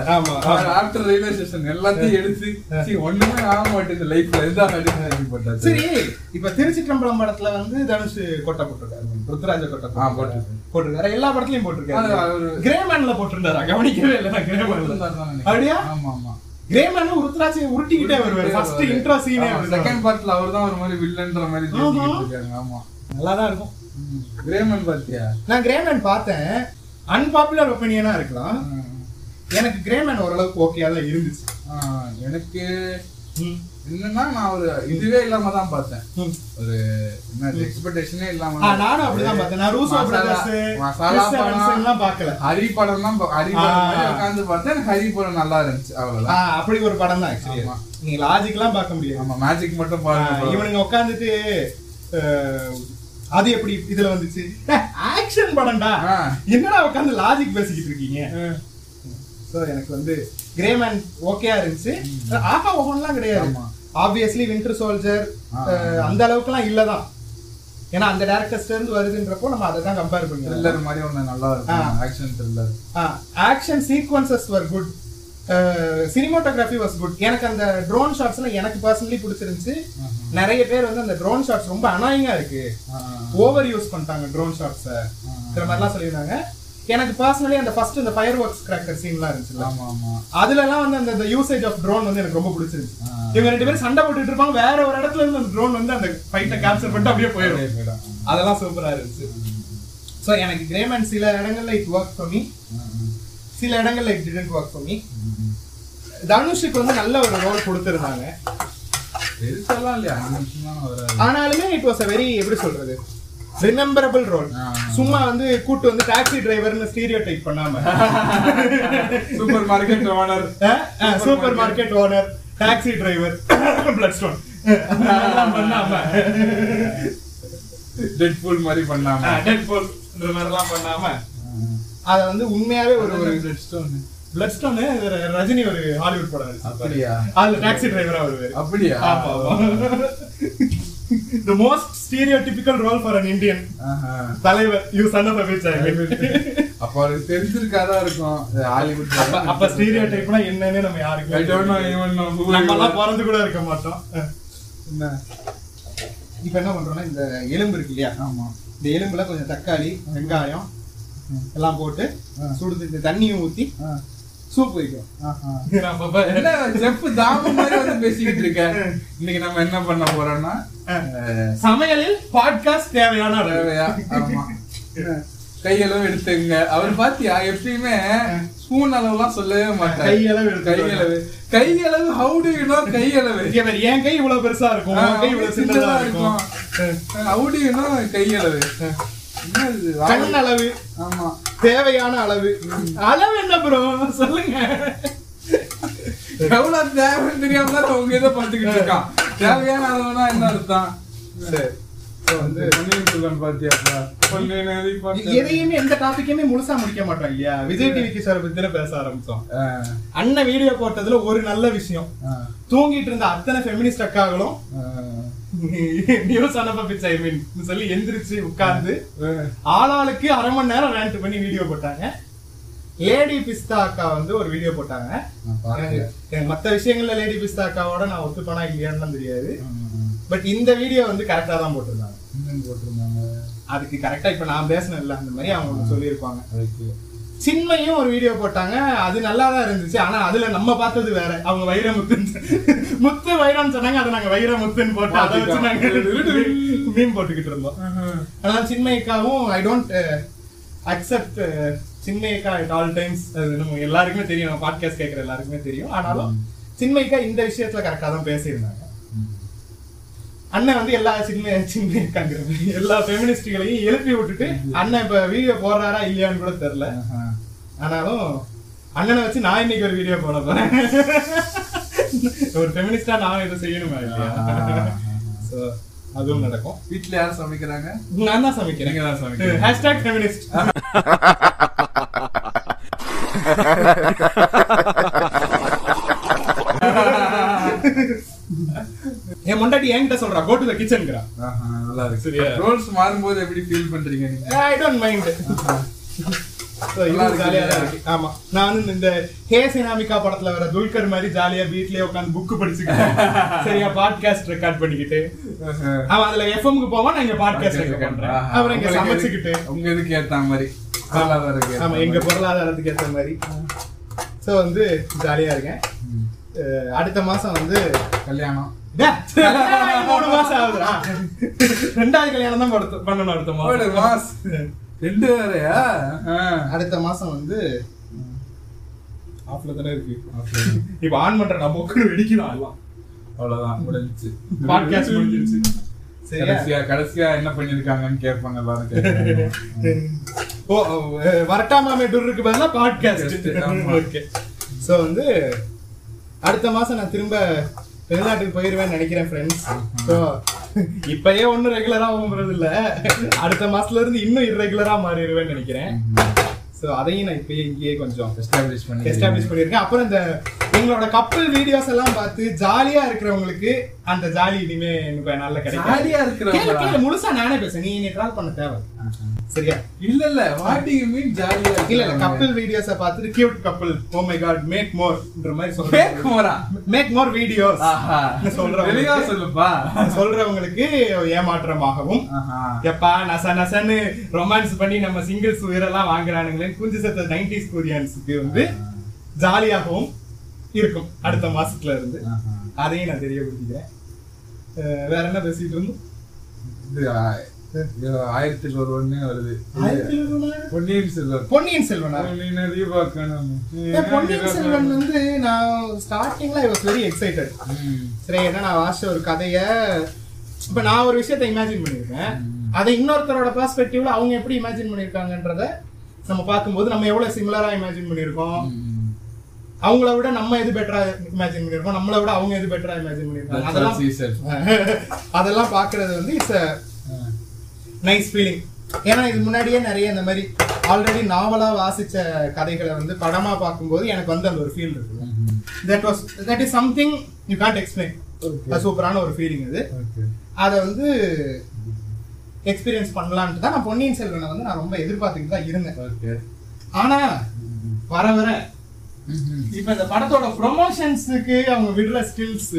ஆஃப்டர் ரயில்வே ஸ்டேஷன் எல்லாத்தையும் எடுத்து சீ, ஒண்ணுமே ஆக மாட்டேங்குது லைஃப்ல அடிச்சு போட்டாச்சு சரி இப்ப திருச்சி டம்பளம் படத்துல வந்து தனுஷ் கொட்டை போட்டிருக்காரு. ருத்ராஜ கொட்டை ஆ, போட்டிருக்காரு. போட்டிருக்காரு. எல்லா படத்துலயும் அது போட்டிருக்காரு அவரு- கிரேமேன்ல போட்டிருந்தாரா? கவனிக்கவே இல்லை. நான் கிரேமேன்ல அப்படியா? ஆமா ஆமா. கிரேமேன் ருத்ராஜை உருட்டிக்கிட்டே வருவாரு. ஃபர்ஸ்ட் இன்ட்ரோ சீனே செகண்ட் பார்ட்ல அவர் தான் ஒரு மாதிரி வில்லன்ற மாதிரி இருக்காங்க. ஆமா. நல்லா தான் இருக்கும் கிரேமன் பாத்தியா? நான் கிரேமேன் பார்த்தேன். அன்பாப்புலர் ஒப்பீனியனா இருக்கலாம். எனக்கு கிரேமேன் ஓரளவுக்கு ஓகேயா தான் இருந்துச்சு. எனக்கு. என்னன்னா நான் ஒரு இதுவே இல்லாம தான் பார்த்தேன். ஒரு எக்ஸ்பெக்டேஷனே இல்லாம நானும் அப்படிதான் பார்த்தேன். நான் ரூசோ பிரதர்ஸ் மசாலா படம் எல்லாம் பார்க்கல. ஹரி படம் தான் ஹரி படம். உட்கார்ந்து பார்த்தேன். எனக்கு ஹரி படம் நல்லா இருந்துச்சு அவ்வளவுதான். அப்படி ஒரு படம் தான் ஆக்சுவலி. நீங்க லாஜிக்லாம் பார்க்க முடியாது. ஆமா மேஜிக் மட்டும் பாருங்க இவனுங்க உட்காந்துட்டு அது எப்படி இதுல வந்துச்சு? ஆக்ஷன் படம்டா. என்னடா உட்காந்து லாஜிக் பேசிக்கிட்டு இருக்கீங்க? சோ எனக்கு வந்து கிரேமேன் ஓகேயா இருந்துச்சு. ஆஹா ஒவ்வொன்றுலாம் கிடையாது. Obviously winter soldier. அந்த அளவுக்குலாம் இல்லதான் ஏன்னா அந்த டேரக்டர்ஸ்ல இருந்து வருதுன்றப்போ நம்ம அதை தான் கம்பேர் பண்ணுவோம் த்ரில்லர் மாதிரி ஒண்ணு நல்லா இருக்கும். Action thriller action sequences were good cinematography was good எனக்கு அந்த ட்ரோன் ஷாட்ஸ்லாம் எனக்கு பர்சனலி பிடிச்சிருந்துச்சு. நிறைய பேர் வந்து அந்த ட்ரோன் ஷாட்ஸ் ரொம்ப அனாயிங்கா இருக்கு. ஓவர் யூஸ் பண்ணிட்டாங்க ட்ரோன் ஷாட்ஸை இந்த மாதிரிலாம் சொல்லியிருந்தாங்க. எனக்கு பர்சனலி அந்த ஃபர்ஸ்ட் இந்த ஃபயர் ஒர்க்ஸ் கிராக்கர் சீன்லாம் இருந்துச்சுல்ல. ஆமா ஆமா அதுலலாம் வந்து அந்த யூசேஜ் ஆஃப் ட்ரோன் வந்து எனக்கு ரொம்ப பிடிச்சிருந்துச்சு. ஆ. இவங்க ரெண்டு பேரும் சண்டை போட்டுட்டு இருப்பாங்க. வேற ஒரு இடத்துல இருந்து அந்த ட்ரோன் வந்து அந்த ஃபைட்டை கேப்சர் பண்ணிட்டு அப்படியே போயிடும். அதெல்லாம் சூப்பரா இருந்துச்சு. சோ எனக்கு கிரேமேன் சில இடங்கள்ல இட் ஒர்க் ஃபார் மீ சில இடங்கள்ல it didn't work for me தனுஷுக்கு வந்து நல்ல ஒரு ரோல் கொடுத்திருந்தாங்க. பெருசாலாம் இல்லையா? ஆனாலுமே இட் வாஸ் அ வெரி எப்படி சொல்றது? Rememberable role. சும்மா வந்து கூட்டு வந்து டாக்ஸி டிரைவர்னு ஸ்டீரியோ டைப் பண்ணாம. Supermarket owner supermarket owner taxi driver Bloodstone பண்ணாம. டெட் ஃபுல் மாதிரி பண்ணாம. டெட்போல் இந்த மாதிரிலாம் பண்ணாம. அத வந்து உண்மையாவே ஒரு ஒரு dead stone Bloodstone Rajini ஒரு ஹாலிவுட் படம். அப்படியா? அதுல டாக்ஸி டிரைவரா வருவாரு. அப்படியா? ஆமா the most stereotypical role for an Indian ஆஹா. தலைவர் யூ சன் ஆஃப் அபிச் அப்ப அவருக்கு தெரிஞ்சிருக்காதா இருக்கும். ஹாலிவுட் அப்ப ஸ்டீரியோ டைப்னா என்னன்னு நம்ம எல்லாம் are. பிறந்து கூட இருக்க மாட்டோம். என்ன? இப்ப என்ன பண்றோம்னா இந்த எலும்பு இருக்கு இல்லையா? ஆமா. இந்த எலும்புல கொஞ்சம் தக்காளி வெங்காயம் எல்லாம் போட்டு இந்த தண்ணியும் ஊத்தி இன்னைக்கு நம்ம என்ன பண்ண போறோம்னா சமையலில் பாட்காஸ்ட் தேவையான. தேவையா? கையளவு எடுத்துங்க அவர் பாத்தியா எப்பயுமே ஸ்பூன் அளவுலாம் சொல்லவே மாட்டார். கையளவு கையளவு. கையளவு ஹவு டு யூ நோ கையளவு? என் கை இவ்வளவு பெருசா இருக்கும் கை இவ்வளவு சின்னதா இருக்கும். ஹவு டு யூ நோ கையளவு? கண் அளவு. ஆமா. தேவையான அளவு. அளவு என்ன ப்ரோ சொல்லுங்க. எவ்வளவு தேவைன்னு தெரியாம தான் உங்க இதை பார்த்துக்கிட்டு இருக்கான். தேவையான அளவுனா என்ன அர்த்தம்? சரி? எதையுமே எந்த டாபிக்குமே முழுசா முடிக்க மாட்டோம் இல்லையா? விஜய் டிவிக்கு சார் பத்தி தானே பேச ஆரம்பிச்சோம். அண்ணன் வீடியோ போட்டதுல ஒரு நல்ல விஷயம். தூங்கிட்டு இருந்த அத்தனை ஃபெமினிஸ்ட் அக்காகளும் ஆ. நியூஸ் அனுப்ப பிச்சை ஐ மீன் சொல்லி எந்திரிச்சு உட்கார்ந்து. ஆளாளுக்கு அரை மணி நேரம் ரேண்ட் பண்ணி வீடியோ போட்டாங்க. லேடி பிஸ்தா அக்கா வந்து ஒரு வீடியோ போட்டாங்க. மத்த விஷயங்கள்ல லேடி பிஸ்தா அக்காவோட நான் ஒத்துப்பனா இல்லையான்னு தெரியாது. பட் இந்த வீடியோ வந்து கரெக்டா தான் போட்டிருந்தாங்க. போட்டிருந்தாங்க? அதுக்கு கரெக்டா இப்ப நான் பேசினேன்ல அந்த மாதிரி அவங்க சொல்லியிருப்பாங்க. சின்மையும் ஒரு வீடியோ போட்டாங்க. அது நல்லா தான் இருந்துச்சு. ஆனா அதுல நம்ம பார்த்தது வேற. அவங்க வைரமுத்து முத்து வைரம்னு சொன்னாங்க. அதை நாங்க வைரமுத்துன்னு போட்டு அதை வச்சு நாங்க மீன் போட்டுக்கிட்டு இருந்தோம். ஆனா சின்மயிக்காவும் ஐ டோன்ட் அக்செப்ட் சின்மயிக்கா அட் ஆல் டைம்ஸ் அது நம்ம எல்லாருக்குமே தெரியும். பாட்காஸ்ட் கேட்குற எல்லாருக்குமே தெரியும். ஆனாலும் சின்மயிக்கா இந்த விஷயத்துல கரெக்டா தான் பேசியிருந்தாங்க. அண்ணன் வந்து எல்லா சின்ன சின்ன எல்லா ஃபெமினிஸ்டுகளையும் எழுப்பி விட்டுட்டு அண்ணன் இப்ப வீடியோ போடுறாரா இல்லையான்னு கூட தெரியல. ஆனாலும் அண்ணனை வச்சு நான் இன்னைக்கு ஒரு வீடியோ போட போறேன். ஒரு ஃபெமினிஸ்டா நான் இதை செய்யணுமா இல்லையா? சோ அதுவும் நடக்கும். வீட்ல யார் சமைக்கிறாங்க? நான் தான் சமைக்கிறேன். நீங்க தான் சமைக்கிறீங்க. ஹேஷ்டாக் ஃபெமினிஸ்ட் என் முண்டாட்டி என்கிட்ட சொல்றா கோ டு த கிச்சன்ங்கிறா ஆஹா, நல்லா இருக்கு. சரியா? ரோல்ஸ் மாறும்போது எப்படி ஃபீல் பண்றீங்க நீங்க? ஐ டோன்ட் மைண்ட் ஆமா. நான் வந்து இந்த ஹே சினாமிகா படத்துல வர துல்கர் மாதிரி ஜாலியா வீட்லயே உட்காந்து புக் படிச்சுக்கிட்டு சரியா பாட்காஸ்ட் ரெக்கார்ட் பண்ணிக்கிட்டு. அவன் அதுல எஃப்எம்க்கு போவான் நான் இங்க பாட்காஸ்ட் ரெக்கார்ட் பண்றேன். அப்புறம் இங்க சமைச்சுக்கிட்டு. உங்க இதுக்கு ஏத்த மாதிரி. பொருளாதாரத்துக்கு ஆமா எங்க. பொருளாதாரத்துக்கு ஏத்த மாதிரி. சோ வந்து ஜாலியா இருக்கேன். அடுத்த மாசம் வந்து கல்யாணம். மூணு மாசம் ஆகுதுடா. ரெண்டாவது கல்யாணம் தான் படுத்து- பண்ணணும் அடுத்த மாசம். ரெண்டு வேறையா. அடுத்த மாசம் வந்து ஆஃப்ல தானே இருக்கு. இப்ப ஆன் பண்ற நம்ம உட்காந்து வெடிக்கலாம் எல்லாம். அவ்வளவுதான் முடிஞ்சுச்சு பாட்காஸ்ட் முடிஞ்சிருச்சு. கடைசியா கடைசியா என்ன பண்ணிருக்காங்கன்னு கேட்பாங்க எல்லாரும். ஓ வரட்டாமாமே டூருக்கு பதிலா பாட்காஸ்ட். ஓகே சோ வந்து அடுத்த மாசம் நான் திரும்ப வெளிநாட்டுக்கு போயிருவேன்னு நினைக்கிறேன் ஃப்ரெண்ட்ஸ் ஸோ இப்பயே ஒன்றும் ரெகுலரா போகிறது இல்ல அடுத்த மாசத்துல இருந்து இன்னும் இர்ரெகுலரா மாறிடுவேன்னு நினைக்கிறேன். ஸோ அதையும் நான் இப்பயே இங்கேயே கொஞ்சம் Establish பண்ணி எஸ்டாப்ளிஷ் பண்ணியிருக்கேன். அப்புறம் இந்த எங்களோட கப்பல் வீடியோஸ் எல்லாம் பார்த்து ஜாலியா இருக்கிறவங்களுக்கு அந்த ஜாலி இனிமே எனக்கு நல்ல கிடைக்கும். ஜாலியா கேளு, முழுசா நானே பேசுறேன். நீ ட்ரால் பண்ண தேவை சரியா? இல்ல இல்ல வாட் டு யூ மீன் ஜாலியா இல்ல இல்ல கப்பல் வீடியோஸ பார்த்துட்டு cute couple oh my god make மோர்ன்ற மாதிரி சொல்றேன் more-ஆ? மேக் மோர் வீடியோஸ் ஆஹா. சொல்றவங்களுக்கு- தெளிவா சொல்லுப்பா. சொல்றவங்களுக்கு ஏமாற்றமாகவும். எப்பா நச நசன்னு ரொமான்ஸ் பண்ணி நம்ம சிங்கிள்ஸ் உயிரெல்லாம் வாங்குறானுங்களே குஞ்சு சத்த நைன்டிஸ் கொரியன்ஸுக்கு வந்து ஜாலியாகவும் இருக்கும் அடுத்த மாசத்துல இருந்து. அதையும் நான் தெரியப்படுத்திக்கிறேன். வேற என்ன பேசிட்டு இருந்தோம்? ஆயிரத்தில் ஒருவன்னு வருது. ஒருவனா? பொன்னியின் செல்வன். பொன்னியின் செல்வனா? நதி பார்க்கணும். பொன்னியின் செல்வன் வந்து நான் ஸ்டார்டிங்ல ஐ வாஸ் வெரி எக்ஸைட்டட். சரி என்ன நான் வாசிச்ச ஒரு கதைய. இப்ப நான் ஒரு விஷயத்தை இமேஜின் பண்ணிருக்கேன் அதை இன்னொருத்தரோட பெர்ஸ்பெக்டிவ்ல அவங்க எப்படி இமேஜின் பண்ணிருக்காங்கன்றத நம்ம பார்க்கும்போது நம்ம எவ்வளவு சிமிலரா இமேஜின் பண்ணிருக்கோம் ம். அவங்கள விட நம்ம எது பெட்டரா இமேஜின் பண்ணிருக்கோம் நம்மளை விட அவங்க எது பெட்டரா இமேஜின் பண்ணிருக்காங்க That's அதெல்லாம். அதெல்லாம் பாக்குறது வந்து இட்ஸ் நைஸ் ஃபீலிங் ஏன்னா இது முன்னாடியே நிறைய இந்த மாதிரி ஆல்ரெடி நாவலா வாசிச்ச கதைகளை வந்து படமா பார்க்கும்போது எனக்கு வந்து அந்த ஒரு ஃபீல் இருக்கு that was that is something you can't explain சூப்பரான ஒரு ஃபீலிங் இது. அதை வந்து எக்ஸ்பீரியன்ஸ் பண்ணலான்ட்டு தான் நான் பொன்னியின் செல்வனை வந்து நான் ரொம்ப எதிர்பார்த்துக்கிட்டு தான் இருந்தேன். Okay. ஆனா வர வர. இப்ப இந்த படத்தோட ப்ரொமோஷன்ஸுக்கு அவங்க விடுற ஸ்கில்ஸ்.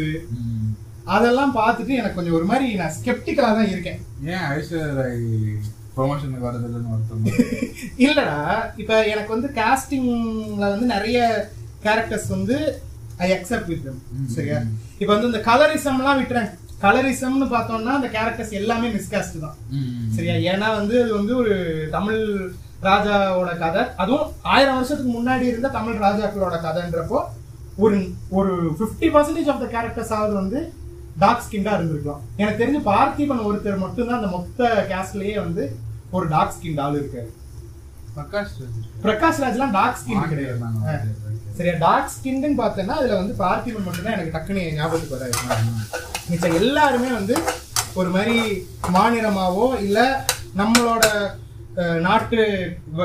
அதெல்லாம் பார்த்துட்டு எனக்கு கொஞ்சம் ஒரு மாதிரி நான் ஸ்கெப்டிக்கலா தான் இருக்கேன். ஏன் ஐஸ்வர்யா ராய் ப்ரொமோஷனுக்கு வரதில்லைன்னு ஒருத்தவங்க இல்லடா இப்ப எனக்கு வந்து காஸ்டிங்ல வந்து நிறைய கேரக்டர்ஸ் வந்து ஐ அக்செப்ட் வித். சரியா? இப்ப வந்து இந்த கலரிசம்லாம் விட்டுறேன். கலரிசம்னு பார்த்தோம்னா அந்த கேரக்டர்ஸ் எல்லாமே மிஸ்காஸ்ட் தான். சரியா? ஏன்னா வந்து அது வந்து ஒரு தமிழ் ராஜாவோட கதை. அதுவும் ஆயிரம் வருஷத்துக்கு முன்னாடி இருந்த தமிழ் ராஜாக்களோட கதைன்றப்போ ஒரு ஒரு fifty percentage of the characters ஆவது வந்து டார்க் ஸ்கின்டா இருந்திருக்கலாம். எனக்கு தெரிஞ்சு பார்த்திபன் ஒருத்தர் மட்டும்தான் அந்த மொத்த கேஸ்ட்லயே வந்து ஒரு டார்க் ஸ்கின் ஆள் இருக்காரு. பிரகாஷ். பிரகாஷ் ராஜ்லாம் டார்க் ஸ்கின் கிடையாது. சரியா டார்க் ஸ்கின்னு பார்த்தேன்னா அதுல வந்து பார்த்திபன் மட்டும்தான் எனக்கு டக்குனு ஞாபகத்துக்கு வராது மிச்சம் எல்லாருமே வந்து ஒரு மாதிரி மாநிலமாவோ இல்ல நம்மளோட நாட்டு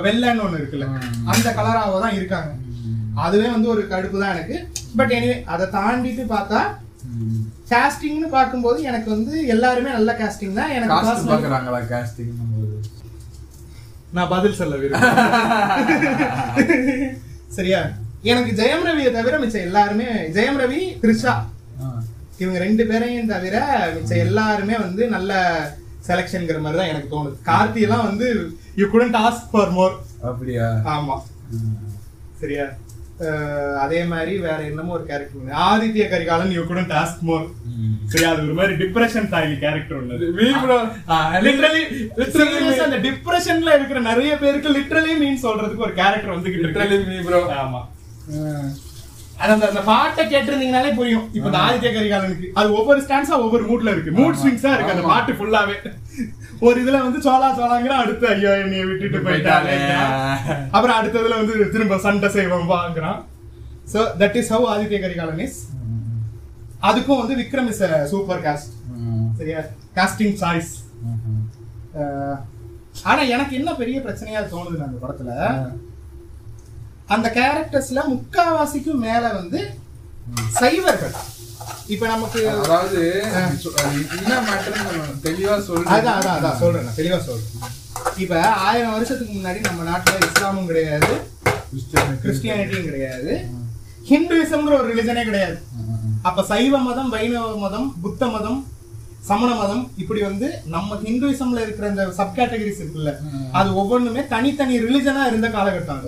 வெள்ளைன்னு ஒண்ணு இருக்குல்ல அந்த கலராவோ தான் இருக்காங்க. அதுவே வந்து ஒரு கடுப்பு தான் எனக்கு. பட் எனிவே அதை தாண்டிட்டு பார்த்தா. காஸ்டிங்னு பார்க்கும்போது எனக்கு வந்து எல்லாருமே நல்ல காஸ்டிங் தான். எனக்கு காஸ்ட் casting போது? நான் பதில் சொல்ல விரும்புறேன். சரியா? எனக்கு ஜெயம் ரவியை தவிர மிச்சம் எல்லாருமே ஜெயம் ரவி த்ரிஷா. ஆ. இவங்க ரெண்டு பேரையும் தவிர மிச்சம் எல்லாருமே வந்து நல்ல செலெக்ஷன்ங்கிற மாதிரி தான் எனக்கு தோணுது. கார்த்தி எல்லாம் வந்து you couldn't ask for more அப்படியா? ஆமா. சரியா? அதே மாதிரி வேற என்னமோ ஒரு character Aditya Karikalan you couldn't ask more ம். சரியா அது ஒரு மாதிரி depression style character. Literally Literally me. அந்த டிப்ரெஷன்ல இருக்கிற நிறைய பேருக்கு லிட்டரலி மீன் சொல்றதுக்கு ஒரு கேரக்டர் Literally இருக்கு. Me bro. ஆமா. அந்த அந்த பாட்டை கேட்டிருந்தீங்கனாலே புரியும். இப்ப இந்த ஆதித்ய கரிகாலனுக்கு. அது ஒவ்வொரு ஸ்டான்ஸா ஒவ்வொரு மூட்ல இருக்கு. மூட் ஸ்விங்ஸா இருக்கு அந்த. பாட்டு ஃபுல்லாவே ஒரு இதுல வந்து சோலா சோலாங்கிற அடுத்து ஐயோ என்னைய விட்டுட்டு போயிட்டாலே. அப்புறம் அடுத்ததுல வந்து திரும்ப சண்டை செய்வோம் வாங்குறான். So that is how Aditya Karikalan is அதுக்கும் வந்து விக்ரம் இஸ் சூப்பர் காஸ்ட். சரியா? Casting choice. ஆனா எனக்கு என்ன பெரிய பிரச்சனையா தோணுது அந்த படத்துல அந்த கேரக்டர்ஸ்ல முக்காவாசிக்கும் மேல வந்து சைவர்கள். இப்ப நமக்கு அதாவது என்ன மேட்டர்னு தெளிவா சொல்றேன் அதான் அதான் அதான் சொல்றேன் நான் தெளிவா சொல்றேன். இப்ப ஆயிரம் வருஷத்துக்கு முன்னாடி நம்ம நாட்டுல இஸ்லாமும் கிடையாது கிறிஸ்டியானிட்டியும் கிடையாது ஹிந்துவிசம்ங்கிற ஒரு ரிலிஜனே கிடையாது. அப்ப சைவ மதம் வைணவ மதம் புத்த மதம் சமண மதம் இப்படி வந்து நம்ம ஹிந்துவிசம்ல இருக்கிற இந்த சப் கேட்டகரிஸ் இருக்குல்ல அது ஒவ்வொன்றுமே தனித்தனி ரிலிஜனா இருந்த காலகட்டம்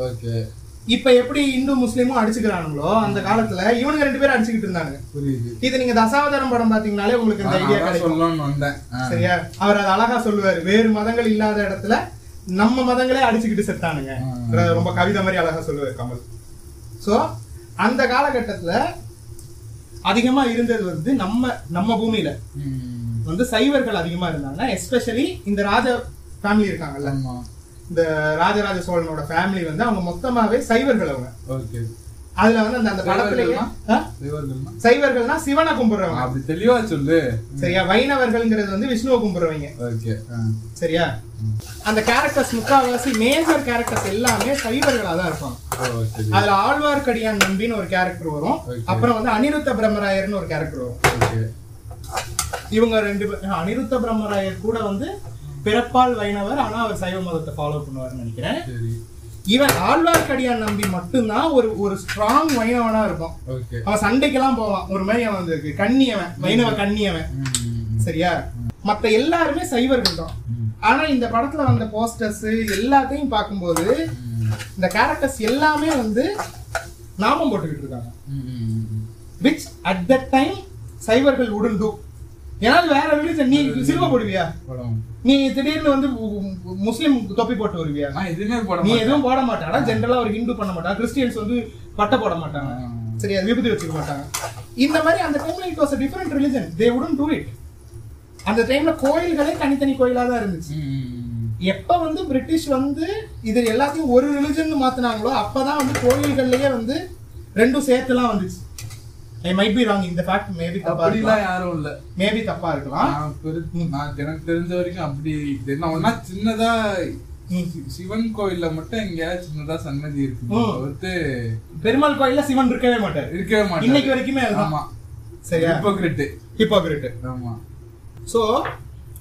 இப்ப எப்படி இந்து முஸ்லீமும் அடிச்சுக்கிறானுங்களோ அந்த காலத்துல இவனுங்க ரெண்டு பேரும் அடிச்சுக்கிட்டு இருந்தாங்க புரியுது. இது நீங்க தசாவதாரம் படம் பாத்தீங்கனாலே உங்களுக்கு இந்த ஐடியா கிடைக்கும். வந்தேன். சரியா? அவர் அது அழகா சொல்லுவாரு. வேறு மதங்கள் இல்லாத இடத்துல நம்ம மதங்களே அடிச்சுக்கிட்டு செத்தானுங்க. ரொம்ப கவிதை மாதிரி அழகா சொல்லுவாரு கமல். சோ அந்த காலகட்டத்துல அதிகமா இருந்தது வந்து நம்ம நம்ம பூமியில. வந்து சைவர்கள் அதிகமா இருந்தாங்க எஸ்பெஷலி இந்த ராஜ ஃபேமிலி இருக்காங்கல்ல. இந்த ராஜராஜ சோழனோட ஃபேமிலி வந்து அவங்க மொத்தமாவே சைவர்கள் அவங்க. அதுல வந்து அந்த அந்த படத்துலயே சைவர்கள்னா? சிவனை கும்பிடுறவங்க. அப்படி தெளிவா சொல்லு. சரியா? வைணவர்கள்ங்கிறது வந்து விஷ்ணுவை கும்பிடுறவங்க. சரியா? அந்த கேரக்டர்ஸ் முக்காவாசி மேஜர் கேரக்டர்ஸ் எல்லாமே சைவர்களா தான் இருப்பாங்க. அதுல ஆழ்வார்க்கடியான் நம்பின்னு ஒரு கேரக்டர் வரும். அப்புறம் வந்து அனிருத்த பிரம்மராயர்னு ஒரு கேரக்டர் வரும். இவங்க ரெண்டு அனிருத்த பிரம்மராயர் கூட வந்து பிறப்பால் வைணவர் ஆனா அவர் சைவ மதத்தை ஃபாலோ பண்ணுவார்னு நினைக்கிறேன். இவன் ஆழ்வார்க்கடியான் நம்பி மட்டும்தான் ஒரு ஒரு ஸ்ட்ராங் வைணவனா இருக்கும் அவன் சண்டைக்கெல்லாம் போவான். ஒரு மாதிரி அவன் வந்து கண்ணியவன் வைணவ கண்ணியவன். சரியா? மத்த எல்லாருமே சைவர்கள் தான். ஆனா இந்த படத்துல வந்த போஸ்டர்ஸ் எல்லாத்தையும் பார்க்கும்போது இந்த கேரக்டர்ஸ் எல்லாமே வந்து நாமம் போட்டுக்கிட்டு இருக்காங்க. விச் அட் தட் டைம் சைவர்கள் உடன் டூ ஏன்னா அது வேற ரிலீஜன் நீ சிலுவ போடுவியா? நீ திடீர்னு வந்து முஸ்லிம் தொப்பி போட்டு வருவியா? எதுவுமே போட நீ மாட்டேன். எதுவும் போட மாட்டாடா ஜென்ரலா ஒரு ஹிந்து பண்ண மாட்டாங்க கிறிஸ்டியன்ஸ் வந்து பட்டை போட மாட்டாங்க. சரி அது விபூதி வச்சுக்க மாட்டாங்க. இந்த மாதிரி அந்த டைம்ல it was a different religion they wouldn't do it அந்த டைம்ல கோயில்களே தனித்தனி கோயிலா தான் இருந்துச்சு. எப்ப வந்து பிரிட்டிஷ் வந்து இது எல்லாத்தையும் ஒரு ரிலிஜன் மாத்துனாங்களோ அப்பதான் வந்து கோயில்கள்லயே வந்து ரெண்டும் சேர்த்துலாம் வந்துச்சு. ஐ மைட் பி ராங் இந்த ஃபேக்ட் மேபி தப்பா இருக்கலாம். யாரும் இல்ல. மேபி தப்பா இருக்கலாம். நான் எனக்கு தெரிஞ்ச வரைக்கும் அப்படி என்ன ஒன்னா சின்னதா சி- சிவன் கோயில்ல மட்டும் எங்கேயாவது சின்னதா சன்னதி இருக்கு. தவிர்த்து பெருமாள் கோயில்ல சிவன் இருக்கவே மாட்டார். இருக்கவே மாட்டேன் இன்னைக்கு வரைக்குமே. ஆமா. சரியா? ஹிப்போக்ரிட் ஹிப்போகிரிட் ஆமா. ஸோ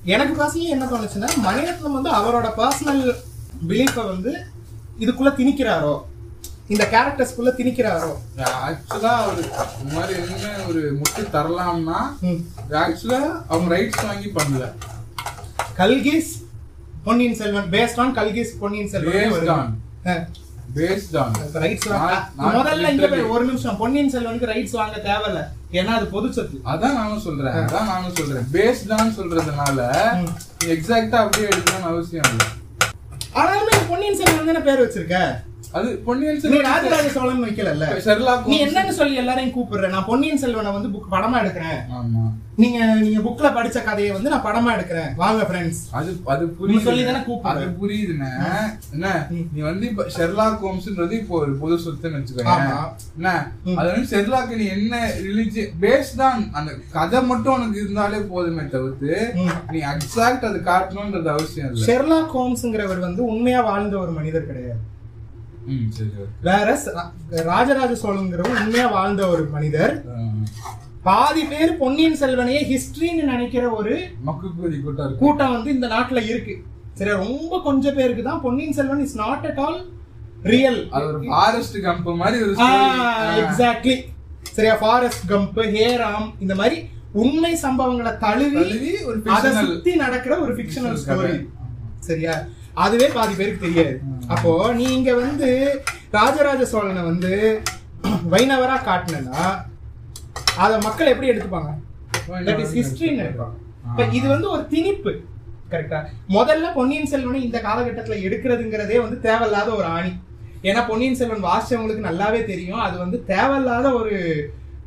எனக்கு பர்சனலி என்ன தோணுச்சுன்னா மணிரத்னம் வந்து அவரோட பர்சனல் பிலீஃபை வந்து இதுக்குள்ள திணிக்கிறாரோ? இந்த கேரக்டர்ஸ்குள்ள திணிக்கிறாரோ? ஆக்சுவலா ஒரு இந்த மாதிரி என்ன ஒரு முட்டு தரலாம்னா. ஆக்சுவலா அவங்க ரைட்ஸ் வாங்கி பண்ணல. Kalki's Ponniyin Selvan based on Kalki's Ponniyin Selvan. Based on rights முதல்ல இங்க ஒரு நிமிஷம். பொன்னியின் செல்வனுக்கு ரைட்ஸ் வாங்க தேவையில்ல. ஏன்னா அது பொது சொத்து. அதான் நானும் சொல்றேன். அதான் நானும் சொல்றேன். பேஸ்டான்னு சொல்றதுனால எக்ஸாக்ட்டா அப்படியே எடுக்கணும்னு அவசியம் இல்ல. ஆனாலுமே பொன்னியின் செல்வன் தானே பேர் வச்சிருக்க? அது பொன்னியின் செல்வன் ராஜராஜ சோழன் வைக்கல ஷெர்லாக் நீ. என்னன்னு சொல்லி எல்லாரையும் கூப்பிடுற நான் பொன்னியின் செல்வனை வந்து புக் படமா எடுக்கிறேன். நீங்க நீங்க புக்ல படிச்ச கதையை வந்து நான் படமா எடுக்கிறேன். வாங்க ஃப்ரெண்ட்ஸ் அது அது புரியுது. சொல்லி தானே கூப்பிடுற. அது புரியுதுண்ணே. என்ன. நீ வந்து இப்ப ஷெர்லாக் ஹோம்ஸ்ன்றது இப்போ ஒரு பொது சொத்துன்னு வச்சுக்கோங்க. என்ன. அது வந்து ஷெர்லாக் நீ என்ன ரிலிஜி பேஸ் தான். அந்த கதை மட்டும் உனக்கு இருந்தாலே போதுமே தவிர்த்து. நீ எக்ஸாக்ட் அது காட்டணும்ன்றது அவசியம் இல்ல. ஷெர்லாக் ஹோம்ஸ்ங்கிறவர் வந்து உண்மையா வாழ்ந்த ஒரு மனிதர் கிடையாது. வேற ராஜராஜ சோழங்கிறவர் உண்மையா வாழ்ந்த ஒரு மனிதர். பாதி பேர் பொன்னியின் செல்வனையே ஹிஸ்டரின்னு நினைக்கிற ஒரு மக்கு கூதி கூட்டம் கூட்டம் வந்து இந்த நாட்டுல இருக்கு. சரி ரொம்ப கொஞ்சம் பேருக்கு தான் Ponniyin Selvan is not at all real அது ஒரு ஃபாரஸ்ட் கம்ப் மாதிரி ஒரு. எக்ஸாக்ட்லி சரியா ஃபாரஸ்ட் கம்ப் ஹேராம் இந்த மாதிரி உண்மை சம்பவங்களை தழுவி ஒரு அதை சுத்தி நடக்கிற ஒரு ஃபிக்ஷனல் ஸ்டோரி. சரியா? அதுவே பாதி பேருக்கு தெரியாது. அப்போ நீங்க வந்து ராஜராஜ சோழனை வந்து வைணவரா காட்டினா அத மக்கள் எப்படி எடுத்துப்பாங்க? தட் இஸ் ஹிஸ்டரின்னு எடுப்பாங்க. இப்ப இது வந்து ஒரு திணிப்பு. கரெக்டா முதல்ல பொன்னியின் செல்வனை இந்த காலகட்டத்துல எடுக்கிறதுங்கிறதே வந்து தேவையில்லாத ஒரு ஆணி. ஏன்னா பொன்னியின் செல்வன் வாசிச்சவங்களுக்கு நல்லாவே தெரியும். அது வந்து தேவையில்லாத ஒரு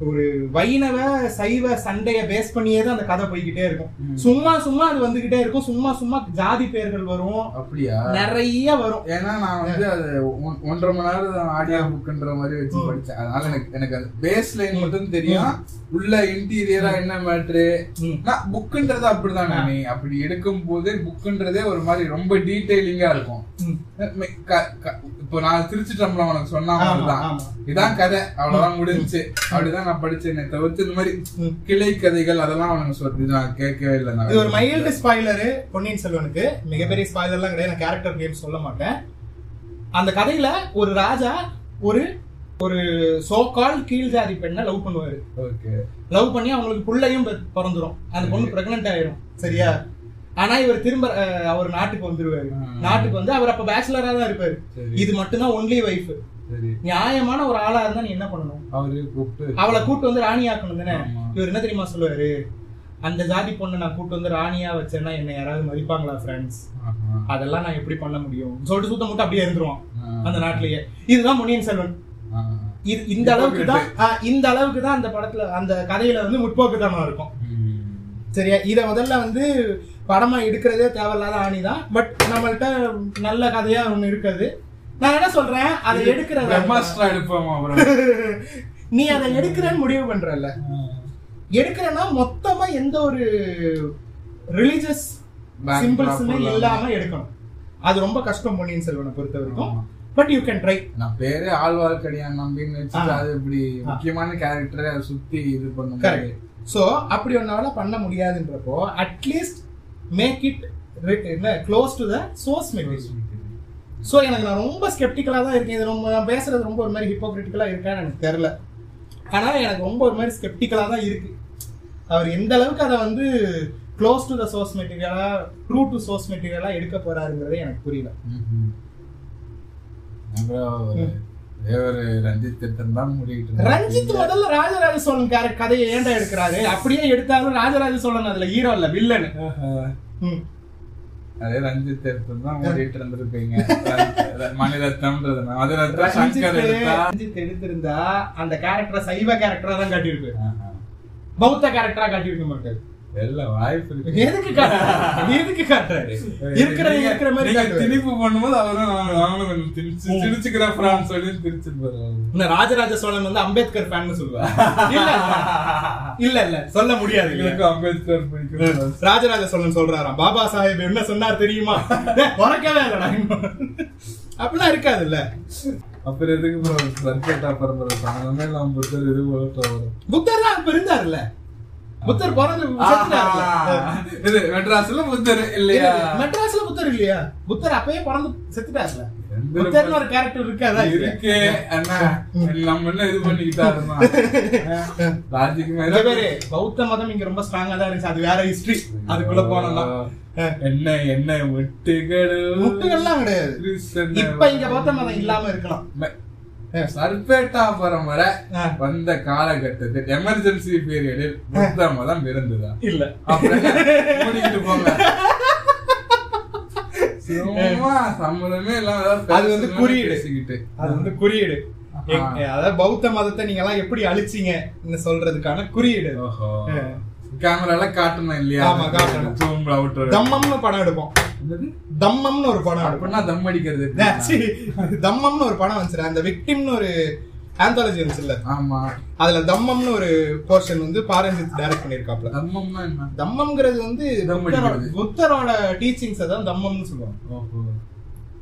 ஒரு வைணவ சைவ சண்டைய பேஸ் பண்ணியே தான் அந்த கதை போய்கிட்டே இருக்கும். சும்மா சும்மா அது வந்துகிட்டே இருக்கும். சும்மா சும்மா ஜாதி பெயர்கள் வரும். அப்படியா? நிறைய வரும். ஏன்னா நான் வந்து அது ஒன்- ஒன்றரை மணி நேரம் ஆடியோ புக்ன்ற மாதிரி வச்சு படிச்சேன். அதனால எனக்கு எனக்கு அந்த பேஸ் லைன் மட்டும் தெரியும். உள்ள இன்டீரியரா என்ன மேட்ரு. புக்குன்றது அப்படிதான் நீ அப்படி எடுக்கும் போது புக்குன்றதே ஒரு மாதிரி ரொம்ப டீடைலிங்கா இருக்கும். இப்போ நான் திருச்சிட்டம்பலம் உனக்கு சொன்ன ஆமா. இதான் கதை. அவ்வளவுதான் முடிஞ்சுச்சு. அப்படிதான் நான் படிச்சேனே தவிர்த்து இந்த மாதிரி. கிளை கதைகள் அதெல்லாம் அவனுக்கு சொல்லி நான் கேட்கவே இல்லை. நான். இது ஒரு மைல்டு ஸ்பாய்லரு பொன்னியின் செல்வனுக்கு. மிகப்பெரிய ஸ்பாய்லர்லாம் கிடையாது. நான் கேரக்டர் கேம் சொல்ல மாட்டேன். அந்த கதையில ஒரு ராஜா ஒரு ஒரு சோ கால் கீழ் ஜாதி பெண்ணை லவ் பண்ணுவாரு. ஓகே லவ் பண்ணி அவங்களுக்கு புள்ளையும் பிற- பிறந்துரும். அந்த பொண்ணு பிரெக்னென்ட் ஆயிரும். சரியா? ஆனா இவர் திரும்ப அவர் நாட்டுக்கு வந்துருவாரு. நாட்டுக்கு வந்து அவர் அப்ப பேச்சுலரா தான் இருப்பாரு. இது மட்டும்தான் ஒன்லி வைஃப் நியாயமான ஒரு ஆளா இருந்தா நீ என்ன பண்ணணும்? அவரு கூப்பிட்டு. அவளை கூட்டு வந்து ராணி ஆக்கணும் தானே. இவர் என்ன தெரியுமா சொல்லுவாரு? அந்த ஜாதி பொண்ணை நான் கூட்டு வந்து ராணியா வச்சேன்னா என்ன யாராவது மதிப்பாங்களா ஃப்ரெண்ட்ஸ். அதெல்லாம் நான் எப்படி பண்ண முடியும்? சொல்லிட்டு சுத்த மட்டும் அப்படியே இருந்துருவான். அந்த நாட்டிலேயே. இதுதான் பொன்னியின் செல்வன். இந்த அளவுக்கு தான் இந்த அளவுக்கு தான் அந்த படத்துல அந்த கதையில வந்து முற்போக்குத்தனம் இருக்கும். சரியா? இத முதல்ல வந்து படமா எடுக்கிறதே தேவையில்லாத ஆணிதான் பட் நம்மள்ட்ட நல்ல கதையா ஒண்ணு இருக்குது. நான் என்ன சொல்றேன்? அதை எடுக்கிற நீ அதை எடுக்கிறேன்னு முடிவு பண்றல்ல. எடுக்கிறேன்னா மொத்தமா எந்த ஒரு ரிலீஜியஸ் சிம்பிள்ஸுமே இல்லாம. எடுக்கணும். அது ரொம்ப கஷ்டம் பொன்னியின் செல்வனை பொறுத்த வரைக்கும். பட் யூ கேன் ட்ரை நான் பேரே ஆழ்வார்க்கடியான் நம்பின்னு வச்சுட்டு. அது இப்படி. முக்கியமான கேரக்டரை அதை சுத்தி இது பண்ணும் கரெக்ட் சோ அப்படி ஒன்னால பண்ண முடியாதுன்றப்போ அட்லீஸ்ட் மேக் இட் என்ன close to the source material so எனக்கு நான் ரொம்ப ஸ்கெப்டிக்கலாக தான் இருக்கேன். இது ரொம்ப நான் பேசுறது ரொம்ப ஒரு மாதிரி ஹிப்போக்ரிட்டிக்கலாக இருக்கான்னு எனக்கு தெரில ஆனால் எனக்கு ரொம்ப ஒரு மாதிரி ஸ்கெப்டிக்கலாக தான் இருக்கு. அவர் எந்த அளவுக்கு அதை வந்து க்ளோஸ் டு த சோர்ஸ் மெட்டீரியலா ட்ரூ டு சோர்ஸ் மெட்டீரியலா எடுக்க போறாருங்கிறது எனக்கு புரியல. அப்புறம் தேவர் ரஞ்சித் தான் இருந்தாரு. ரஞ்சித் முதல்ல ராஜராஜ சோழன் கேரக்டர் கதையை எடுக்கிறாரு? அப்படியே எடுத்தாலும் ராஜராஜ சோழன் அதுல ஹீரோ இல்ல வில்லன். அதே ரஞ்சித் எடுத்து தான் மூடிட்டு இருந்திருப்பீங்க. மணிரத்னம்ன்றது மதுரத்னம் சங்கர் எடுத்தா? ரஞ்சித் எடுத்திருந்தா அந்த கேரக்டரை சைவ கேரக்டரா தான் காட்டியிருக்கு ஆஹா. பௌத்த கேரக்டரா காட்டியிருக்க மாட்டாரு. எல்லா வாய்ப்பு எதுக்கு எதுக்கு காட்டுறாரு இருக்கிற இருக்கிற மாதிரி. திணிப்பு பண்ணும்போது அவரும் அவனும் கொஞ்சம் திணிச்சு திணிச்சுக்கிற பிரான் சொல்லி திணிச்சிருப்பாரு இந்த ராஜராஜ சோழன் வந்து அம்பேத்கர் ஃபேன் சொல்லுவார் இல்ல இல்ல. சொல்ல முடியாது? எனக்கு அம்பேத்கர் பிடிக்கும் ராஜராஜ சோழன் சொல்றாராம். பாபா சாஹேப் என்ன சொன்னார் தெரியுமா? பிறக்கவே இல்லடா. அப்படிலாம் இருக்காதுல்ல. அப்புறம் எதுக்கு ப்ரோ சர்க்கேட்டா பரம்பரை நம்ம புத்தர் இது புத்தர் தான் அப்ப இருந்தாருல்ல. புத்தர் பிறந்து. இது மெட்ராஸ்ல புத்தர் இல்லையா? மெட்ராஸ்ல புத்தர் இல்லையா? புத்தர் அப்பயே பிறந்து செத்துட்டாருல புத்தர்னு ஒரு கேரக்டர் இருக்காதா இருக்கு அண்ணா. நம்ம என்ன இது நிறைய பேரு பௌத்த மதம் இங்க ரொம்ப ஸ்ட்ராங்கா தான் இருந்துச்சு. அது வேற ஹிஸ்டரி அதுக்குள்ள போனோம்னா. என்ன என்ன முட்டுகளும் முட்டுகள்லாம் கிடையாது. இப்ப இங்க பார்த்தா மதம் இல்லாம இருக்கலாம். சர்பேட்டா பரம்பரை ஆ. வந்த காலகட்டத்தில் எமர்ஜென்சி பீரியடில் புத்த மதம் இருந்ததா? இல்ல. மூடிக்கிட்டு போங்க. சும்மா சம்மதமே இல்லாம அது வந்து குறியீடு. அது வந்து குறியீடு. அதாவது பௌத்த மதத்தை நீங்க எல்லாம் எப்படி அழிச்சீங்க சொல்றதுக்கான குறியீடு. கேமரால காட்டணும் இல்லையா? ஆமா, காட்டணும். தம்மம்னு படம் எடுப்போம். தம்மம்னு ஒரு படம் அப்படின்னா தம் அடிக்கிறது? தம்மம்னு ஒரு படம் வந்துச்சு அந்த விக்டிம்னு ஒரு ஆந்தாலஜி வந்துச்சுல்ல. ஆமா. அதுல தம்மம்னு ஒரு போர்ஷன் வந்து பாரஞ்சித் டைரக்ட் பண்ணிருக்காப்ல. தம்மம்னா என்ன? தம்மம்ங்கிறது வந்து. புத்தரோட டீச்சிங்ஸ் தான் தம்மம்னு சொல்லுவாங்க.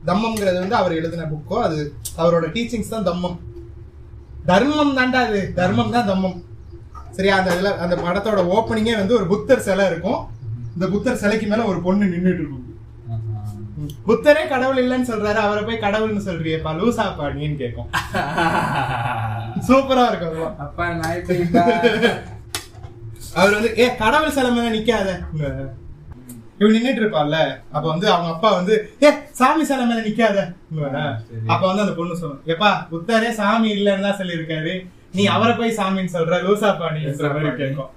தம்மம்ங்கிறது வந்து அவர் எழுதின புக்கோ அது அவரோட டீச்சிங்ஸ் தான் தம்மம். தர்மம் தான்டா அது. தர்மம் தான் தம்மம். சரியா? அந்த இதுல அந்த படத்தோட ஓப்பனிங்கே வந்து ஒரு புத்தர் சிலை இருக்கும். இந்த புத்தர் சிலைக்கு மேல ஒரு பொண்ணு நின்னுட்டு இருக்கும். புத்தரே கடவுள் இல்லைன்னு சொல்றாரு அவரை போய் கடவுள்னு சொல்றியப்பா லூசாப்பா நீன்னு கேட்கும் சூப்பரா இருக்கும். அப்பா அவர் வந்து ஏ கடவுள் சிலை மேல நிக்காத. இவன் நின்னுட்டு இருப்பான்ல அப்ப வந்து அவங்க அப்பா வந்து ஏ சாமி சிலை மேல நிக்காத. அப்ப வந்து அந்த பொண்ணு சொல்லும் எப்பா புத்தரே சாமி இல்லைன்னு தான் சொல்லியிருக்காரு. நீ அவரை போய் சாமின்னு சொல்ற லூசாப்பா நீன்ற மாதிரி கேட்கும்.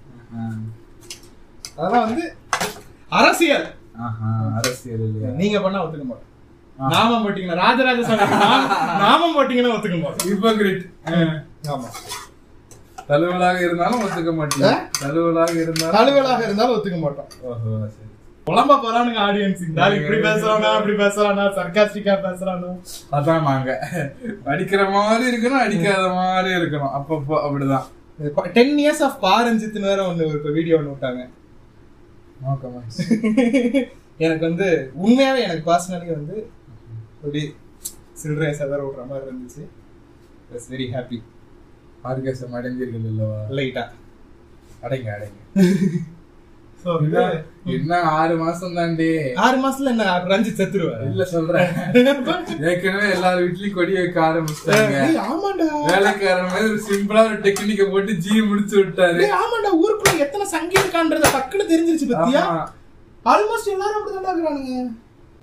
அதெல்லாம் வந்து அரசியல். அரசியல் நீங்க பண்ணா ஒத்துக்க மாட்டோம். நாமம் போட்டீங்கன்னா ராஜராஜ சோழன். நாமம் நாமம் போட்டீங்கன்னா ஒத்துக்க மாட்டோம். ஹிப்போக்ரிட் ஆமா. தழுவலாக இருந்தாலும் ஒத்துக்க மாட்டீங்க. தழுவலாக இருந்தாலும் தழுவலாக இருந்தாலும் ஒத்துக்க மாட்டோம். ஓஹோ சரி. புலம்ப போறானுங்க ஆடியன்ஸ் இந்த ஆள் இப்படி பேசுறானா அப்படி பேசுறானா சர்க்காஸ்டிக்கா பேசுறானா? அதான் நாங்க அடிக்கிற மாதிரி இருக்கணும் அடிக்காத மாதிரி இருக்கணும். அப்பப்போ அப்படிதான். டென் இயர்ஸ் ஆஃப் பாரஞ்சித்னு வேற ஒண்ணு ஒரு வீடியோ ஒண்ணு விட்டாங்க. எனக்கு வந்து உண்மையாவே எனக்கு பர்சனலி வந்து அப்படி சில்லறை சதற விடுற மாதிரி இருந்துச்சு. இட்ஸ் வெரி ஹாப்பி ஆர்கேசம் அடைஞ்சீர்கள் இல்லவா லைட்டா அடைங்க அடைங்க. என்ன? ஆறு மாசம் தாண்டி? ஆறு மாசத்துல என்ன ரஞ்சித் செத்துருவாரு இல்ல சொல்றேன். ஏற்கனவே எல்லார் வீட்லயும் கொடி வைக்க ஆரம்பிச்சிட்டாங்க. ஏய், ஆமாண்டா. வேலைக்காரன் மாதிரி சிம்பிளா ஒரு டெக்னிக்க போட்டு ஜி முடிச்சு விட்டாரு. ஆமாண்டா ஊருக்குள்ள எத்தனை சங்கி இருக்கான்றத டக்குன்னு தெரிஞ்சிருச்சு பத்தியா. ஆல்மோஸ்ட் எல்லாரும் அப்படிதான்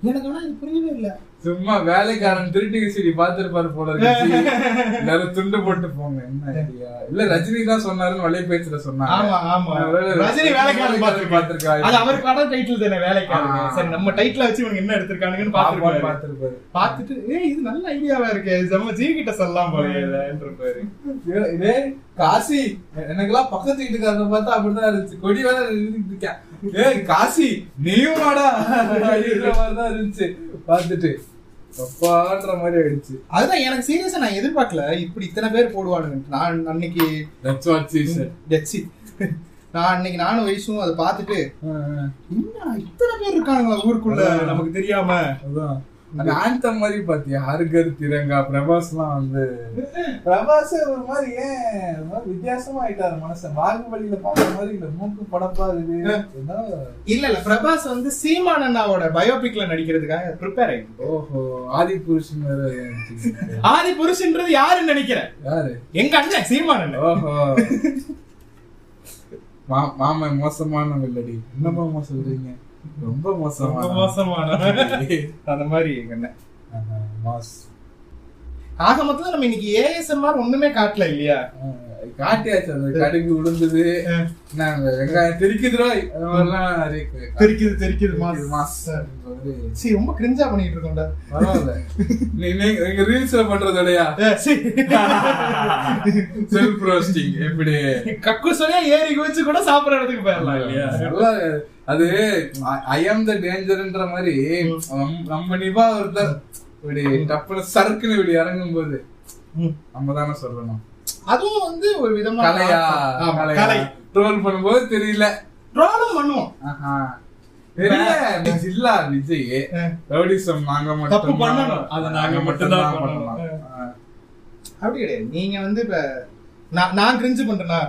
எனக்கு ஆனா இது புரியவே இல்ல. சும்மா வேலைக்காரன் திருட்டு சிடி பாத்துருப்பாரு போல இருக்கு. எல்லாரும் துண்டு போட்டு போங்க என்ன ஐடியா? இல்ல ரஜினி தான் சொன்னாருன்னு வலைய பேச்சுல சொன்னாங்க. ஆமா ஆமா. ஒருவேளை ரஜினி வேலைக்காரன் பாத்துருக்காரு பார்த்திருக்காரு. அது அவர் படம் டைட்டில் தானே வேலைக்காரங்க ஆ. சரி நம்ம டைட்டில் வச்சு இவங்க என்ன எடுத்திருக்கானுங்கன்னு பாத்துருப்பாரு பார்த்திருப்பாரு. பாத்துட்டு ஏய் இது நல்ல ஐடியாவா இருக்கு. நம்ம ஜி கிட்ட சொல்லலாம் ஏ- இதே காசி எனக்கெல்லாம் பக்கத்து வீட்டுக்காரங்க பார்த்தா அப்படிதான் இருந்துச்சு. கொடி நின்னுட்டு இருக்கேன். ஏய் காசி நீயும் வாடா அப்படின்ற மாதிரிதான் இருந்துச்சு. பார்த்துட்டு அப்பான்ற மாதிரி ஆயிடுச்சு. அதுதான் எனக்கு சீரியஸா நான் எதிர்பார்க்கல. இப்படி இத்தனை பேர் போடுவானுங்க நான் அன்னைக்கு டெச்சி நான் அன்னைக்கு நானும் வயசும் அதை பார்த்துட்டு என்ன இத்தனை பேர் இருக்கானுங்களா ஊருக்குள்ள? நமக்கு தெரியாம. அதான். ஆந்தம் மாதிரி பாத்தியா? ஹர்கர் திரங்கா பிரபாஸ்லாம் வந்து பிரபாஸ் ஒரு மாதிரி ஏன்? ஒரு மாதிரி வித்தியாசமா ஆயிட்டாரு மனுஷன் பாகுபலியில பாக்குற மாதிரி இந்த மூக்கு படப்பா இருக்கு ஏதோ இல்ல இல்ல. பிரபாஸ் வந்து சீமான் அண்ணாவோட பயோபிக்ல நடிக்கிறதுக்காக ப்ரிப்பேர் ஆயிருக்கு. ஓஹோ ஆதி புருஷன். ஆதி புருஷன்றது யாருன்னு நினைக்கிறேன். யாரு? எங்க அண்ணன் சீமான் அண்ணன். ஓஹோ. மாமன் மோசமானவங்க இல்லடி என்னமா சொல்றீங்க? ரொம்ப ரொம்ப மோசமான. மோசமான அந்த மாதிரி எங்க ஆக மொத்தம் நம்ம இன்னைக்கு ஏஎஸ்எம்ஆர் ஒண்ணுமே காட்டல இல்லையா? காட்டியாச்சு கடுகு அந்த வெங்காயம் தெரிக்குதுரோ அந்த மாதிரிலாம் நிறைய கு- தெரிக்குது தெரிக்குது தெரிக்குது, மாஸ். மாஸ். அப்படின்றது. சரி ரொம்ப கிரிஞ்சா பண்ணிட்டு இருக்கோம்டா. பரவாயில்ல. நீ நீ- நீங்க ரீல்ஸ்ல பண்றதோடயா. செல்ஃப் ரோஸ்டிங் எப்படி? கக்கு சொல்லியா ஏறி குதிச்சு கூட சாப்பிடுற இடத்துக்கு போயிடலாம். இல்லையா? நல்லா அது ஐ ஆம் த டேஞ்சர்ன்ற மாதிரி நம்ம- நிபா ஒருத்தர் இப்படி டப்புனு சறுக்குன்னு இப்படி இறங்கும் போது ம். நம்ம தானே சொல்லணும். அதுவும் வந்து ஒரு விதமா கலையா? கலை. ட்ரோல் பண்ணும்போது தெரியல. ட்ரோலும் பண்ணுவோம். ஜில்லா விஜய் ரவுடிசம் நாங்க மட்டும் தப்பு பண்ணணும். அதை நாங்க மட்டும்தான் பண்ணணும். ஆ. அப்படி கிடையாது. நீங்க வந்து இப்ப நான் நான் கிரிஞ்சு பண்றேனா.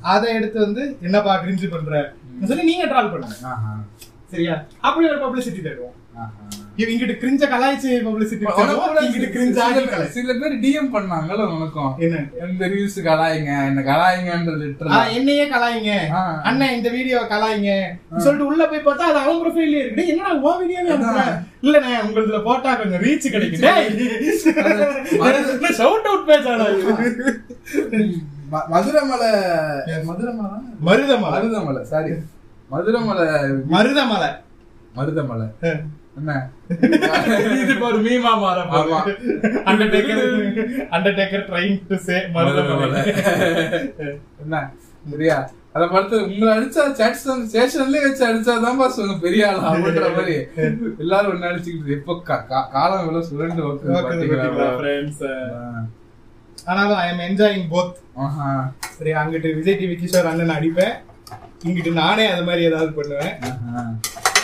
அதை எடுத்து வந்து என்னப்பா கிரிஞ்சு பண்ற? சொல்லி நீங்க ட்ரால் பண்ணுங்க. ஆஹா. சரியா? அப்படி ஒரு பப்ளிசிட்டி தருவோம். இங்கிட்டு கிரிஞ்ச கலாய்ச்சி பப்ளிசிட்டி இங்கிட்டு கிரிஞ்ச சில- பேர் டிஎம் பண்ணாங்கல்ல உனக்கும். என்ன இந்த ரீல்ஸ் கலாயிங்க இந்த கலாயிங்கன்ற ஆ, லிட்டரல் என்னையே கலாய்ங்க. ஆ. அண்ணன் இந்த வீடியோ கலாய்ங்க. சொல்லிட்டு உள்ள போய் பார்த்தா அது அவங்க ப்ரொஃபைல்ல இருக்கு. என்னடா உன் வீடியோவே இல்லண்ணே உங்களுதுல போட்டா கொஞ்சம் ரீச் கிடைக்கும். ஷவுட் அவுட் பேஜாடா மதுரமலை மதுரமலை? மருதமலை. மருதமலை சாரி மதுரமலை. மருதமலை. மருதமலை. என்ன? இது இப்ப ஒரு மீமா மாறும் ஆமா. Undertaker Undertaker trying to say என்ன? சரியா? அத பார்த்து உங்களை அடிச்சா சேட்ஸ் ஸ்டேஷன்லயே வச்சு அடிச்சாதான் பாஸ் உங்க பெரிய ஆள் அப்படின்ற மாதிரி. எல்லாரும் ஒண்ணு அடிச்சுக்கிட்டு காலம் எவ்வளவு சுரண்டு ஆனாலும் ஐ எம் என்ஜாயிங் போத் ஆஹா. சரி அங்கிட்டு விஜய் டிவி கிஷோர் அண்ணன் அடிப்பேன். இங்கிட்டு நானே அது மாதிரி ஏதாவது பண்ணுவேன்.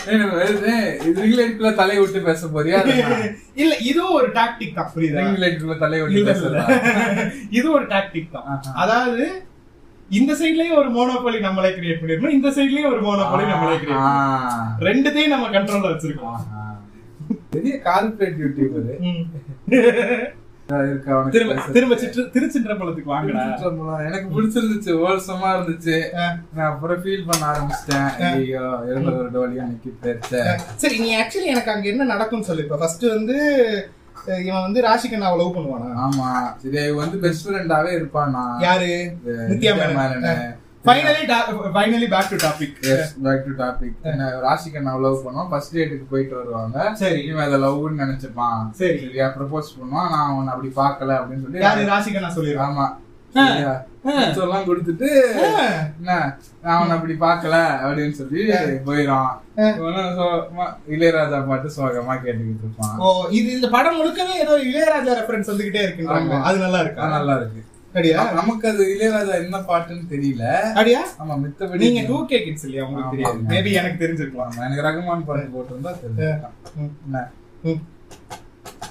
இது இது ring light குள்ள தலையை விட்டு பேச போறியா இல்ல இதுவும் ஒரு டாக்டிக் தான் புரியுதா? ரிங் லைட்டுக்குள்ள தலையை விட்டு பேசுறதா? இது ஒரு டாக்டிக் தான். அதாவது இந்த சைடுலயும் ஒரு மோனோபோலி நம்மளே கிரியேட் பண்ணிருக்கோம் இந்த சைடுலயும் ஒரு மோனோபோலி நம்மளே கிரியேட். ரெண்டுத்தையும் நம்ம கண்ட்ரோல்ல வச்சிருக்கோம். பெரிய கார்பரேட் யூடியூபர் திரும்ப திருச்சின்றம்பலத்துக்கு திருச்சிற்றம்பலம். எனக்கு பிடிச்சிருந்துச்சு ஓல்சமா இருந்துச்சு. நான் அப்புறம் ஃபீல் பண்ண ஆரம்பிச்சிட்டேன். ஐயோ இருந்த ஒரு டோலியா நிக்கி போயிருச்சே. சரி நீ ஆக்சுவலி எனக்கு அங்க என்ன நடக்கும்னு சொல்லு இப்ப. ஃபர்ஸ்ட் வந்து இவன் வந்து ராசிகண்ணாவை லவ் பண்ணுவானா? ஆமா. சரி வந்து பெஸ்ட் ஃப்ரெண்டாவே இருப்பானா? யாரு? Nithya Menen. Finally finally back to topic back to topic ராசிக்கு நான் லவ் பண்ணுவோம். ஃபர்ஸ்ட் டேட்டுக்கு போயிட்டு வருவாங்க. சரி. இவன் அதை லவ்னு நினைச்சுப்பான். சரி. சரியா ப்ரப்போஸ் பண்ணுவான். நான் உன்னை அப்படி பார்க்கல அப்படின்னு சொல்லி யாரு ராசிகண்ணா சொல்லிடுறான்? ஆமா? எல்லாம் கொடுத்துட்டு என்ன? நான் அவனை அப்படி பார்க்கல அப்படின்னு சொல்லி போயிடும் இளையராஜா பாட்டு சோகமா கேட்டுக்கிட்டு இருப்பான். ஓ இது இந்த படம் முழுக்கவே ஏதோ இளையராஜா ரெஃபரன்ஸ் வந்துகிட்டே ஆமா. அது நல்லா இருக்கா? நல்லா இருக்கு. நமக்கு அது இளையராஜா என்ன பாட்டுன்னு தெரியல ஆமா மித்தபடி நீங்க டூ கே கிட்ஸ் இல்லையா உங்களுக்கு தெரியாது. மேபி எனக்கு தெரிஞ்சிருக்கலாம் எனக்கு ரகுமான் பாட்டு போட்டிருந்தா தெரிஞ்சுக்கலாம். ம். என்ன? ம்.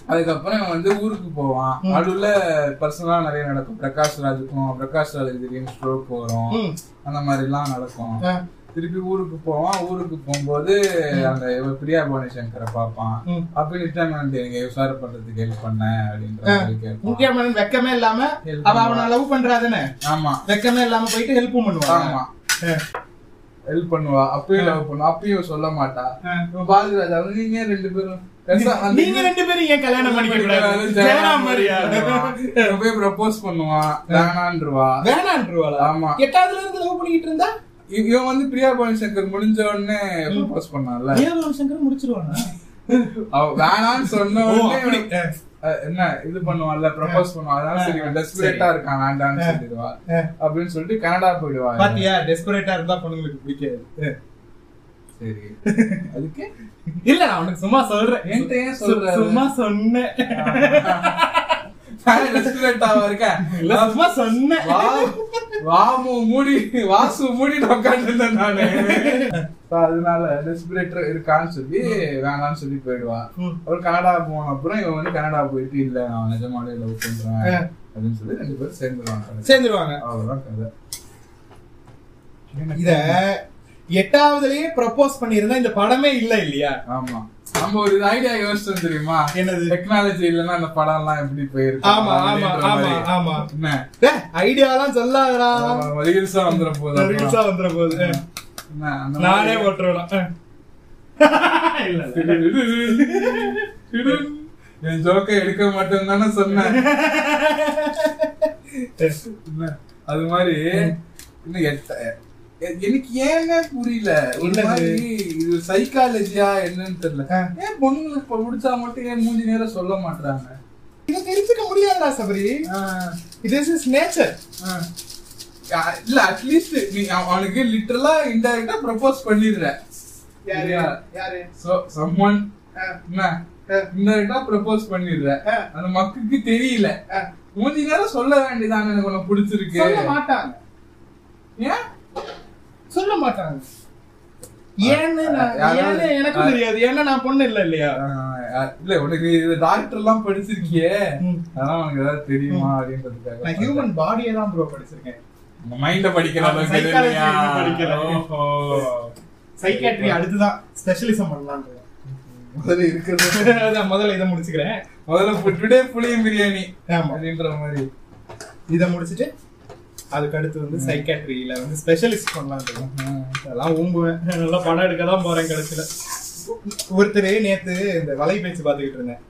அதுக்கப்புறம் இவன் வந்து ஊருக்கு போவான் நடுவுல பர்சனலா நிறைய நடக்கும் பிரகாஷ் ராஜுக்கும் பிரகாஷ் ராஜுக்கு திடீர்னு ஸ்ட்ரோக் வரும். அந்த மாதிரி எல்லாம் நடக்கும். திருப்பி ஊருக்கு போவான். ஊருக்கு போகும்போது அந்த பிரியா புவனேஸ்வரை பார்ப்பான். அப்ப நித்யானந்த் எனக்கு விசாரம் பண்றதுக்கு ஹெல்ப் பண்ணேன் அப்படின்ற முக்கியமான வெக்கமே இல்லாம அவ அவனை லவ் பண்றாதானே? ஆமா. வெக்கமே இல்லாம போயிட்டு ஹெல்ப்பும் பண்ணுவான் ஆமா. ஹெல்ப் பண்ணுவா. அப்பயும் லவ் பண்ணுவா. அப்பயும் சொல்ல மாட்டா. இவன் பாரதிராஜா நீங்க ரெண்டு பேரும் நீங்க ரெண்டு பேரும் ஏன் கல்யாணம் பண்ணிக்க போய் ப்ரப்போஸ் பண்ணுவான் வேணான்றுவா. வேணான்றுவாளா? ஆமா. எட்டாவதுல இருந்து லவ் பண்ணிக்கிட்டு இருந்தா? இவன் வந்து பிரியா பவன் சங்கர் முடிஞ்ச உடனே ப்ரப்போஸ் பண்ணான்ல. ஏவலம் சங்கர் முடிச்சிருவானா? அவ வேணான்னு சொன்ன உடனே என்ன இது பண்ணுவான்ல ப்ரப்போஸ் பண்ணுவான். அதனால சரி இவன் டெஸ்பரேட்டா இருக்கான் வேண்டான்னு சொல்லிடுவா. அப்படின்னு சொல்லிட்டு கனடா போயிடுவா. பாத்தியா டெஸ்பரேட்டா இருந்தா பொண்ணுங்களுக்கு பிடிக்காது. சரி. அதுக்கு? இல்ல நான் உனக்கு சும்மா சொல்றேன். என்கிட்ட ஏன் சொல்ற சு- சும்மா சொன்னேன். டெஸ்பரேட்டாவா இருக்கேன் இல்ல சும்மா சொன்னேன். வாமு மூடி வாசு மூடி உட்காந்துருந்தேன் நானு. அதனால ரெஸ்பிரேட்டர் இருக்கான்னு சொல்லி வேணாம்னு சொல்லி போயிடுவா. ம். அப்புறம் கனடா போன அப்புறம் இவன் வந்து கனடா போயிட்டு இல்ல நான் நிஜமாலே லவ் பண்றேன் அப்படின்னு சொல்லி ரெண்டு பேரும் சேர்ந்துருவாங்க. சேர்ந்துருவாங்க. அவ்வளவுதான் கதை. இத எட்டாவதுலயே ப்ரப்போஸ் பண்ணியிருந்தா இந்த படமே இல்ல இல்லையா? ஆமா. நம்ம ஒரு ஐடியா யோசிச்சோம் தெரியுமா? என்னது? டெக்னாலஜி இல்லைன்னா அந்த படம் எல்லாம் எப்படி போயிருக்கு ஆமா ஆமா ஆமா ஆமா. என்ன? ஐடியாலாம் சொல்லாதடா. ரீல்ஸா வந்துட போதும் ரீல்ஸா என்ன, அந்த நானே இல்ல. என் ஜோக்கை எடுக்க மாட்டேன்னு தானே சொன்னேன். அது மாதிரி இன்னும் எனக்கு ஏங்க புரியல? ஒரு என்னது? மாதிரி இது சைக்காலஜியா என்னன்னு தெரியல. ஏன் பொண்ணுங்களுக்கு இப்ப முடிச்சா மட்டும் ஏன் மூஞ்சி நேரம் சொல்ல மாட்டாங்க இதை தெரிஞ்சுக்க முடியாதுடா சபரி. இது இஸ் நேச்சர் இல்ல அட்லீஸ்ட் நீ அவ- அவனுக்கு லிட்டரலா இன்டைரக்டா ப்ரப்போஸ் பண்ணிடுற. someone, என்ன? இன்டைரக்டா ப்ரப்போஸ் பண்ணிடுற. அந்த மக்குக்கு தெரியல. மூஞ்சி நேரம் சொல்ல வேண்டியதானே எனக்கு உனக்கு பிடிச்சிருக்கு. மாட்டாங்க. ஏன்? சொல்ல மாட்டாங்க. ஏன்னு எனக்கும் தெரியாது. ஏன்னா நான் பொண்ணு இல்ல இல்லையா? இல்ல உனக்கு இது டாக்டர் எல்லாம் படிச்சிருக்கியே. அதான் உனக்கு ஏதாவது தெரியுமா அப்படின்றதுக்காக நான் ஹியூமன் பாடியை தான் ப்ரோ படிச்சிருக்கேன். மைண்ட படிக்கிற. சைக்காட்ரி அடுத்துதான் ஸ்பெஷலிசம் முதல்ல இருக்கிறது. முதல்ல இதை முடிச்சுக்கிறேன். முதல்ல டுடே புளியும் பிரியாணி அப்படின்ற மாதிரி. இதை முடிச்சிட்டு அதுக்கு அடுத்து வந்து சைக்காட்ரியில வந்து ஸ்பெஷலிஸ்ட் பண்ணலாம் அதெல்லாம் ஊம்புவேன். நல்லா படம் எடுக்க தான் போறேன் கடைசியில. ஒருத்தர் நேத்து இந்த வலை பேச்சு பார்த்துக்கிட்டு இருந்தேன்.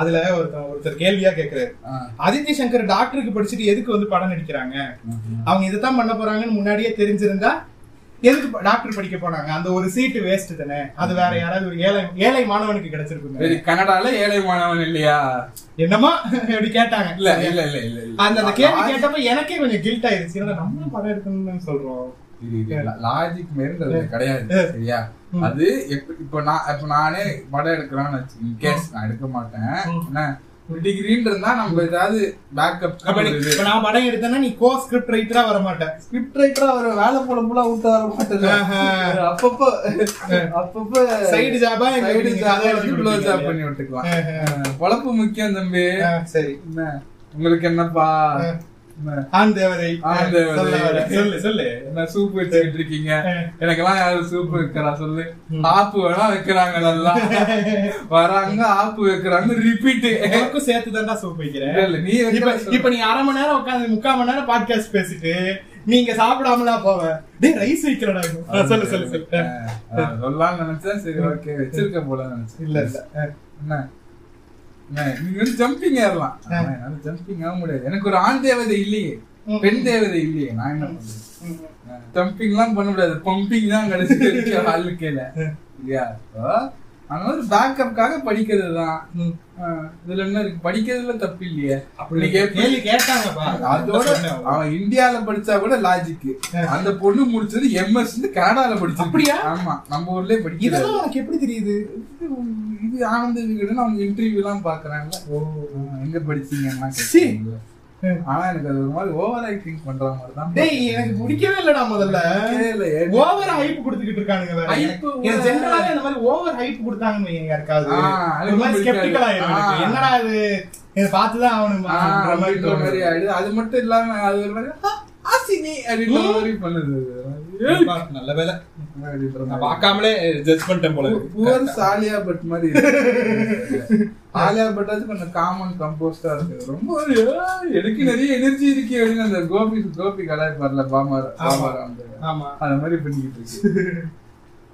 அதுல ஒருத்தர் ஒருத்தர் கேள்வியா கேக்குறாரு. ஆதித்ய சங்கர் டாக்டருக்கு படிச்சுட்டு எதுக்கு வந்து படம் நடிக்கிறாங்க அவங்க இதுதான் பண்ண போறாங்கன்னு முன்னாடியே தெரிஞ்சிருந்தா எதுக்கு டாக்டர் படிக்க போனாங்க? அந்த ஒரு சீட்டு வேஸ்ட் தானே. அது வேற யாராவது ஒரு ஏழை ஏழை மாணவனுக்கு கிடைச்சிருக்குங்க சரி கனடால ஏழை மாணவன் இல்லையா? என்னமா? அப்படி கேட்டாங்க. இல்ல இல்ல இல்ல இல்ல அந்த அந்த கேள்வி கேட்டப்ப எனக்கே கொஞ்சம் கில்ட் ஆயிருச்சு. என்னடா நம்ம படம் எடுக்கணும்னு சொல்றோம். லாஜிக் மாரி கிடையாது சரியா? அது இப்ப நான் இப்ப நானே படம் எடுக்கிறேன்னு வச்சு கேஸ் நான் எடுக்க மாட்டேன். டிகிரின்னு இருந்தா நம்ம ஏதாவது பேக்கப் இப்ப நான் படம் எடுத்தேன்னா நீ கோ ஸ்கிரிப்ட் ரைட்டரா வர மாட்டேன். ஸ்கிரிப்ட் ரைட்டரா வர வேலை போல போல விட்டு வர மாட்டேன். அப்பப்போ அப்பப்போ சைடு ஜாப் எழுதி க்ளோ கொடுப்பீங்க. ஜாப்? பண்ணி விட்டுக்கலாம். பொழப்பு முக்கியம் தம்பி. சரி. என்ன? உங்களுக்கு என்னப்பா? ஆண் தேவதை ஆண் தேவதை. சொல்ல. சொல்லு என்ன சூப் வச்சுக்கிட்டு இருக்கீங்க? எனக்கெல்லாம் யாரும் சூப் வைக்கிறா சொல்லு. ஆப்பு வேணா வைக்கிறாங்க நல்லா வராங்க ஆப்பு வைக்கிறாங்க ரிப்பீட் உனக்கும் சேர்த்து தான்டா சூப் வைக்கிறேன் இல்ல நீ இப்ப நீ அரை மணி நேரம் உட்காந்து முக்கால் மணி நேரம் பாட்காஸ்ட் பேசிட்டு நீங்க சாப்பிடாமலா போவ. டேய் ரைஸ் வைக்கிறடா ஆ, சொல்லு சொல்லு சொல்லு. நினைச்சேன். சரி ஓகே வச்சிருக்க போல நினைச்சேன். இல்ல இல்ல. என்ன, நீங்க வந்து ஜம்பிங் ஏறலாம் என்னால ஜம்பிங் ஆக முடியாது. எனக்கு ஒரு ஆண் தேவதை இல்லையே. பெண் தேவதை இல்லையே. நான் என்ன பண்றது ஜம்பிங் எல்லாம் பண்ண முடியாது. பம்பிங் தான் கடைசி வரைக்கும் வாழ்க்கையில இல்லையா அந்த மாதிரி பேக்கப்காக படிக்கிறது தான் இதுல என்ன இருக்கு? படிக்கிறதுல தப்பு இல்லையே. அப்படி கேள்வி கேட்டாங்கப்பா. அதோட அவன் இந்தியால படிச்சா கூட லாஜிக் அந்த பொண்ணு முடிச்சது எம்எஸ் கனடால படிச்சு அப்படியா? ஆமா நம்ம ஊர்லயே படிக்கிறது. உனக்கு எப்படி தெரியுது? இது ஆனந்த விகடன் அவங்க இன்டர்வியூ எல்லாம் பாக்குறாங்க. எங்க படிச்சீங்கன்னா சீ. கேட்கறாங்க. ஆனா எனக்கு அது ஒரு மாதிரி ஓவர் ஆக்டிங் பண்ற மாதிரி தான் டேய் எனக்கு பிடிக்கவே இல்லடா முதல்ல. இல்ல, ஓவர் ஹைப் கொடுத்துக்கிட்டு இருக்கானுங்க எனக்கு over- எனக்கு ஜெனரலாவே அந்த மாதிரி ஓவர் ஹைப் கொடுத்தாங்கன்னு யாருக்காவது. ஒரு மாதிரி. ஸ்கெப்டிக்கல் ஆயிரும் எனக்கு. ஆ. என்னடா இது? இதை ஆகணுமா மாதிரி தோணுது. ஆயிடுது. அது மட்டும் இல்லாம அது ஒரு மாதிரி "ஆ, ஆசினி அப்படின்ற மாதிரி பண்ணுது. நல்ல வேலை. நான். பார்க்காமலே ஜட்ஜ் பண்ணிட்டேன் போல. புவர் சாலியா பட் மாதிரி. ஆலியா பட்டாச்சும் கொஞ்சம் காமன் கம்போஸ்டா இருக்கு. ரொம்ப ஒரு, "ஏய், எனக்கு நிறைய எனர்ஜி இருக்கு. அப்படின்னு அந்த கோபி கோபி கலாய்ப்பார்ல பாமார் பாமார் ஆமா. அந்த மாதிரி பண்ணிக்கிட்டு இருக்கு.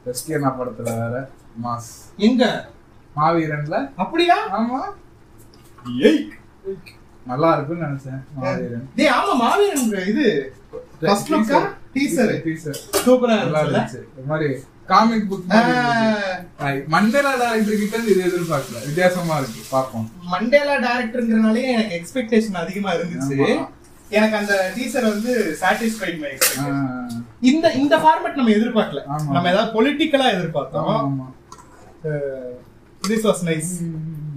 எஸ்கேனா படத்துல வேற மாஸ். எங்க? மாவீரன்ல. அப்படியா? ஆமா. ஏய். நல்லா இருக்கும்னு நினைச்சேன் மாவீரன். டேய் ஆமா மாவீரன் இது. ஃபர்ஸ்ட் லுக்கா டீசர் டீசர் சூப்பரா நல்லா இருந்துச்சு. ஒரு மாதிரி காமிக் புக் மண்டேலா டைரக்டர் கிட்ட இது எதிர்பார்க்கல. வித்தியாசமா இருக்கு. பாப்போம் மண்டேலா டைரக்டர்ங்கறனாலே எனக்கு எக்ஸ்பெக்டேஷன் அதிகமா இருந்துச்சு. எனக்கு அந்த டீசர் வந்து சாட்டிஸ்ஃபைட் மை இந்த இந்த ஃபார்மட் நம்ம எதிர்பார்க்கல. நம்ம ஏதாவது பொலிட்டிக்கலா எதிர்பார்த்தோம். திஸ் வாஸ் நைஸ்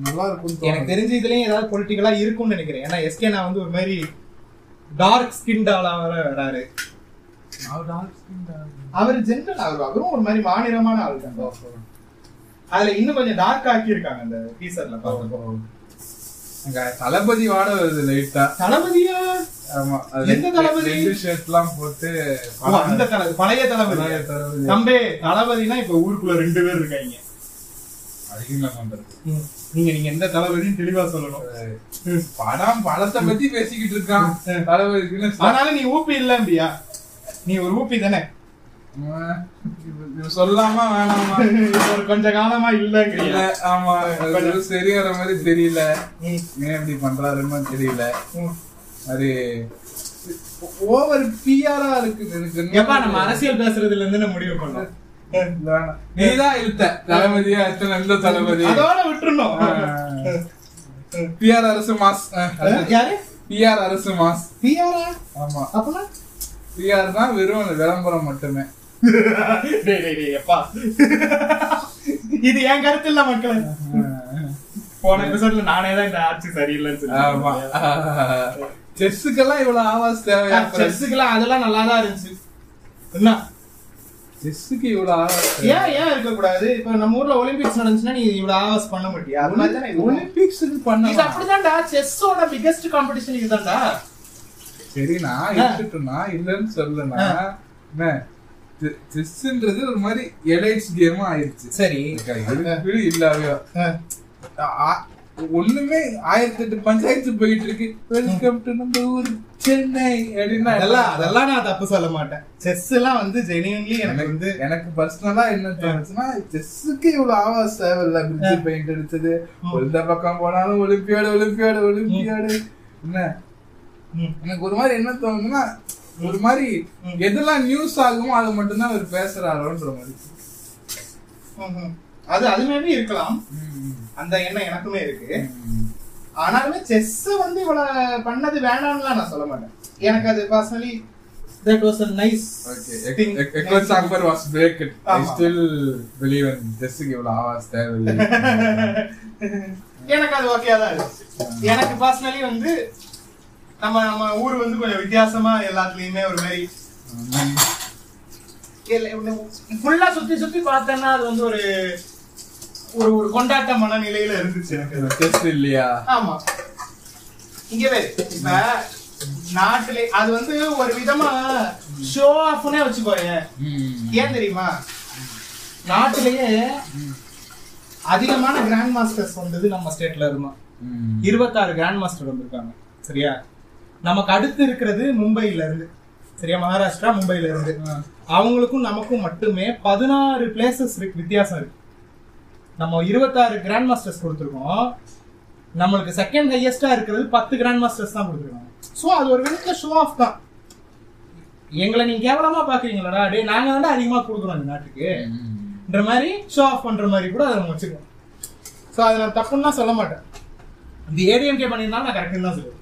நல்லா இருக்கும் எனக்கு தெரிஞ்ச இதுலயும் ஏதாவது பொலிட்டிக்கலா இருக்கும்னு நினைக்கிறேன். ஏன்னா எஸ்கே நான் வந்து ஒரு மாதிரி டார்க் ஸ்கின் டாலா வர வராரு அவர் ஜென்ரல் அவர் அவரும் ஒரு மாதிரி மாநிலமான ஆள் தான். அதுல இன்னும் கொஞ்சம் டார்க் ஆக்கி இருக்காங்க அந்த டீசர்ல பார்த்தப்போ தளபதி வாட வருது லைட்டா தளபதியா? ஆமா எந்த தளபதி? எல்லாம் போட்டு அந்த தளபதி பழைய தளபதி. தளபதி. தம்பே தளபதினா இப்ப ஊருக்குள்ள ரெண்டு பேர் இருக்காங்க. நீங்க நீங்க எந்த தளபதின்னு தெளிவா சொல்லணும். படம் படத்தை பத்தி பேசிக்கிட்டு இருக்கான். தளபதிக்குன்னு ஆனாலும் நீ ஊப்பி இல்லம்பியா நீ ஒரு ஊப்பி தானே? சொல்லாமா வேணாமா? ஒரு கொஞ்ச காலமா இல்ல ஆமா. மாதிரி தெரியல. ஏன் இப்படி பண்றாருன்னு தெரியல. அது ஓவர் பிஆரா இருக்கு எனக்கு எப்பா நம்ம அரசியல் பேசுறதுல இருந்து முடிவு பண்ணோம். நீதான் இழுத்த. தளபதியா எத்தனை இந்த தளபதி? அதோட விட்டுறணும். பிஆர் அரசு மாஸ். யாரு? பிஆர் அரசு மாஸ். பிஆரா ஆமா. அப்பனா? தான் வெறும் அந்த விளம்பரம் மட்டுமே. இது என் கருத்து இல்ல மக்களே. போன எபிசோட்ல நானே தான் இந்த ஆட்சி சரியில்லைன்னு செஸ்ஸுக்கெல்லாம் இவ்வளவு ஆவாஸ் தேவையா? செஸ்ஸுக்கெல்லாம் அதெல்லாம் நல்லா தான் இருந்துச்சு. என்ன? செஸ்ஸுக்கு இவ்வளவு ஆவாஸ் ஏன் ஏன் இருக்க கூடாது இப்ப நம்ம ஊர்ல ஒலிம்பிக்ஸ் நடந்துச்சுன்னா நீ இவ்வளவு ஆவாஸ் பண்ண மாட்டியா? அது இது பண்ண அப்படிதான்டா. செஸ்ஸோட பிகெஸ்ட் காம்படிஷன் இதுதான்டா. சரி நான் இருக்கட்டும்னா இல்லன்னு சொல்லனா என்ன செஸ்ன்றது ஒரு மாதிரி எலைட்ஸ் கேமா ஆயிருச்சு. சரி. இல்லாவே ஒண்ணுமே ஆயிரத்தி எட்டு பஞ்சாயத்து போயிட்டு இருக்கு வெல்கம் டு நம்ம ஊர் சென்னை அப்படின்னா அதெல்லாம் அதெல்லாம் நான் தப்பு சொல்ல மாட்டேன். செஸ் எல்லாம் வந்து ஜெனியூன்லி எனக்கு வந்து எனக்கு பர்சனலா என்ன தோணுச்சுன்னா செஸ்ஸுக்கு இவ்வளவு ஆவாஸ் தேவையில்ல பிரிட்ஜ் பெயிண்ட் அடிச்சது. எந்த பக்கம் போனாலும் ஒலிம்பியாடு ஒலிம்பியாடு ஒலிம்பியாடு. என்ன. எனக்கு ஒரு மாதிரி என்ன தோணுதுன்னா ஒரு மாதிரி எதெல்லாம் நியூஸ் ஆகுமோ அதை மட்டும்தான் அவர் பேசுறாரோன்ற மாதிரி. அது அது மேபி இருக்கலாம். அந்த எண்ணம் எனக்குமே இருக்கு. ஆனாலுமே செஸ் வந்து இவ்வளவு பண்ணது வேணாம்லாம் நான் சொல்ல மாட்டேன். எனக்கு அது personally that was a nice okay equal somber was break it I ஆமா. ஸ்டில் பிலீவ் இன் செஸ்ஸுக்கு இவ்வளவு ஆவாஸ் தேவையில்லை. எனக்கு அது ஓகே தான் இருந்துச்சு எனக்கு பர்சனலி வந்து நம்ம நம்ம ஊர் வந்து கொஞ்சம் வித்தியாசமா எல்லாத்துலயுமே ஒரு மாதிரி ஃபுல்லா சுத்தி சுத்தி பார்த்தேன்னா அது வந்து ஒரு ஒரு ஒரு கொண்டாட்ட மனநிலையில இருந்துச்சு எனக்கு. செஸ் இல்லையா? ஆமா. இங்க வேறு இப்ப நாட்டிலே அது வந்து ஒரு விதமா ஷோ ஆஃப்னே வச்சுக்கோங்க ஏன் தெரியுமா? நாட்டிலேயே அதிகமான கிராண்ட் மாஸ்டர்ஸ் வந்தது நம்ம ஸ்டேட்ல இருந்தோம் இருபத்தாறு கிராண்ட் மாஸ்டர் வந்திருக்காங்க சரியா? நமக்கு அடுத்து இருக்கிறது மும்பைல இருந்து. சரியா? மகாராஷ்டிரா மும்பைல இருந்து. அவங்களுக்கும் நமக்கும் மட்டுமே பதினாறு பிளேசஸ் இருக்கு. வித்தியாசம் இருக்கு. நம்ம இருபத்தாறு கிராண்ட் மாஸ்டர்ஸ் கொடுத்துருக்கோம். நம்மளுக்கு செகண்ட் ஹையஸ்டா இருக்கிறது பத்து கிராண்ட் மாஸ்டர்ஸ் தான் கொடுத்துருக்காங்க ஸோ அது ஒரு விதத்துல ஷோ ஆஃப் தான். எங்களை நீங்க கேவலமா பாக்குறீங்களா டேய் நாங்க வந்து அதிகமா கொடுக்குறோம் இந்த நாட்டுக்குன்ற மாதிரி ஷோ ஆஃப் பண்ற மாதிரி கூட அதை நம்ம வச்சுக்கோம் ஸோ அதை நான் தப்புன்னு சொல்ல மாட்டேன். இது ஏடிஎம்கே பண்ணியிருந்தாலும் நான் கரெக்டுன்னு தான் சொல்லுவேன்.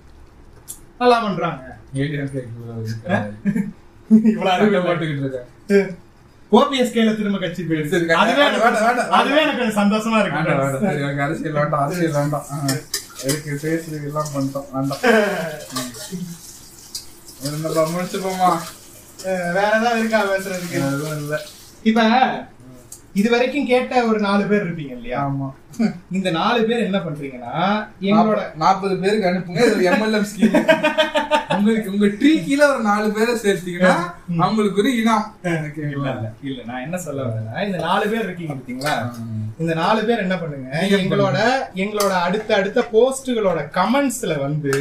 நல்லா பண்றாங்க இவ்வளவு அறிவு. போட்டுக்கிட்டு இருக்கேன். ஓபிஎஸ்கேல திரும்ப கட்சி போயிடுச்சு. அதுவே எனக்கு-. அதுவே எனக்கு கொஞ்சம் சந்தோஷமா. இருக்கு. எனக்கு அரசியல் வேண்டாம் அரசியல் வேண்டாம். ஆ. எதுக்கு பேசுறது எல்லாம் பண்ணிட்டோம். வேண்டாம். முடிச்சுப்போமா வேற ஏதாவது இருக்கா பேசுறதுக்கு? இல்ல. இப்ப இது வரைக்கும் கேட்ட ஒரு நாலு பேர் இருப்பீங்க இல்லையா? ஆமா. இந்த நாலு பேர் என்ன பண்றீங்கன்னா எங்களோட நாற்பது பேருக்கு அனுப்புங்க. இது எம்எல்எம் ஸ்கீம் உங்களுக்கு உங்க ட்ரீ கீழ ஒரு நாலு பேரை சேர்த்தீங்கன்னா அவங்களுக்கு ஒரு இனாம் இல்ல இல்ல இல்ல. நான் என்ன சொல்ல வரேன்னா இந்த நாலு பேர் இருக்கீங்க பாத்தீங்களா? இந்த நாலு பேர் என்ன பண்ணுங்க எங்களோட எங்களோட அடுத்த அடுத்த போஸ்டுகளோட கமெண்ட்ஸ்ல வந்து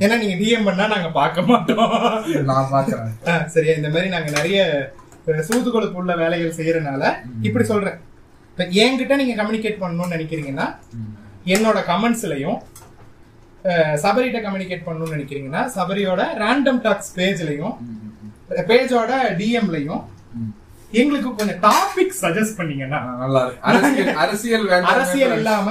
ஏன்னா நீங்க டிஎம் பண்ணா நாங்க பார்க்க மாட்டோம். நான் பாக்குறேன் சரியா? இந்த மாதிரி நாங்க நிறைய சூது கொழுப்பு உள்ள வேலைகள் செய்யறதுனால இப்படி சொல்றேன். இப்ப என்கிட்ட நீங்க கம்யூனிகேட் பண்ணணும்னு நினைக்கிறீங்கன்னா என்னோட கமெண்ட்ஸ்லயும் சபரிட்ட கம்யூனிகேட் பண்ணணும்னு நினைக்கிறீங்கன்னா சபரியோட ரேண்டம் டாக்ஸ் பேஜ்லயும் பேஜோட டிஎம்லயும் எங்களுக்கு கொஞ்சம் டாபிக் சஜஸ்ட் பண்ணீங்கன்னா நல்லா இருக்கு. அரசியல் அரசியல் இல்லாம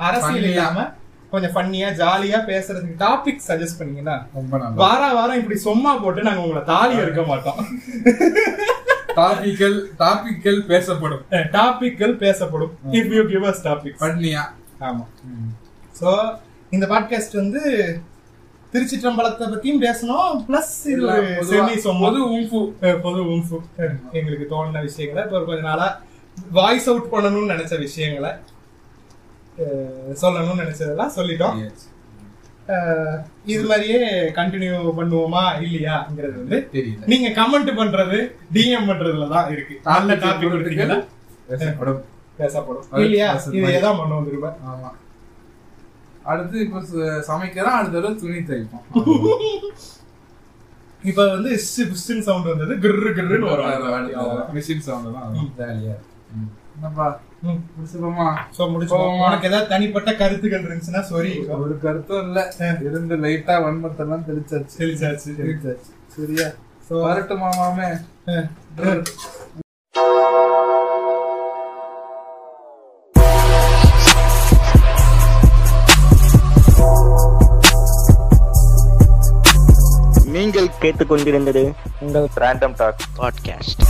அரசியல். இல்லாம கொஞ்சம் ஃபன்னியா ஜாலியா பேசுறதுக்கு டாபிக் சஜஸ்ட் பண்ணீங்கன்னா ரொம்ப வார வாரம் இப்படி சும்மா போட்டு நாங்க உங்களை தாலி எடுக்க மாட்டோம். டாபிக்கல் டாபிக்கல் பேசப்படும். டாபிக்கள் பேசப்படும். If you give us topic பண்ணியா? ஆமா. சோ இந்த பாட்காஸ்ட் வந்து திருச்சிற்றம்பலத்தை பத்தியும் பேசணும் பிளஸ் இது செமி பொது அஹ் பொது உம்ஃபு. எங்களுக்கு தோணுன விஷயங்களை இப்போ கொஞ்ச நாளா வாய்ஸ் அவுட் பண்ணணும்னு நினைச்ச விஷயங்களை சொல்லணும்னு நினைச்சதெல்லாம் சொல்லிட்டோம். இது மாதிரியே கண்டினியூ பண்ணுவோமா இல்லையாங்கிறது வந்து தெரியல. நீங்க கமெண்ட் பண்றது டிஎம் பண்றதுல தான் இருக்கு. நல்ல டாபிக் பேசப்படும். பேசப்படும். இல்லையா? பேசப்படும். இதையே தான் பண்ணுவோம் திரும்ப ஆமா. அடுத்து இப்ப சமைக்கிறோம் அடுத்த தடவை துணி தைப்போம். இப்ப வந்து புஸ்ஸுன்னு சவுண்ட் வந்தது கிர்ரு கிர்ருன்னு வரும். மிஷின் சவுண்ட் தான். ஜாலியா. என்னப்பா? உனக்கு ஏதாவது தனிப்பட்ட கருத்துக்கள் இருந்துச்சுன்னா சாரி ஒரு கருத்தும் இல்ல. இருந்து லைட்டா வன்மத்தெல்லாம் தெளிச்சாச்சு. தெளிச்சாச்சு. தெளிச்சாச்சு. சரியா? So, வரட்டுமா மாமே அஹ், நீங்கள் கேட்டுக்கொண்டிருந்தது ரேண்டம் டாக் பாட்காஸ்ட்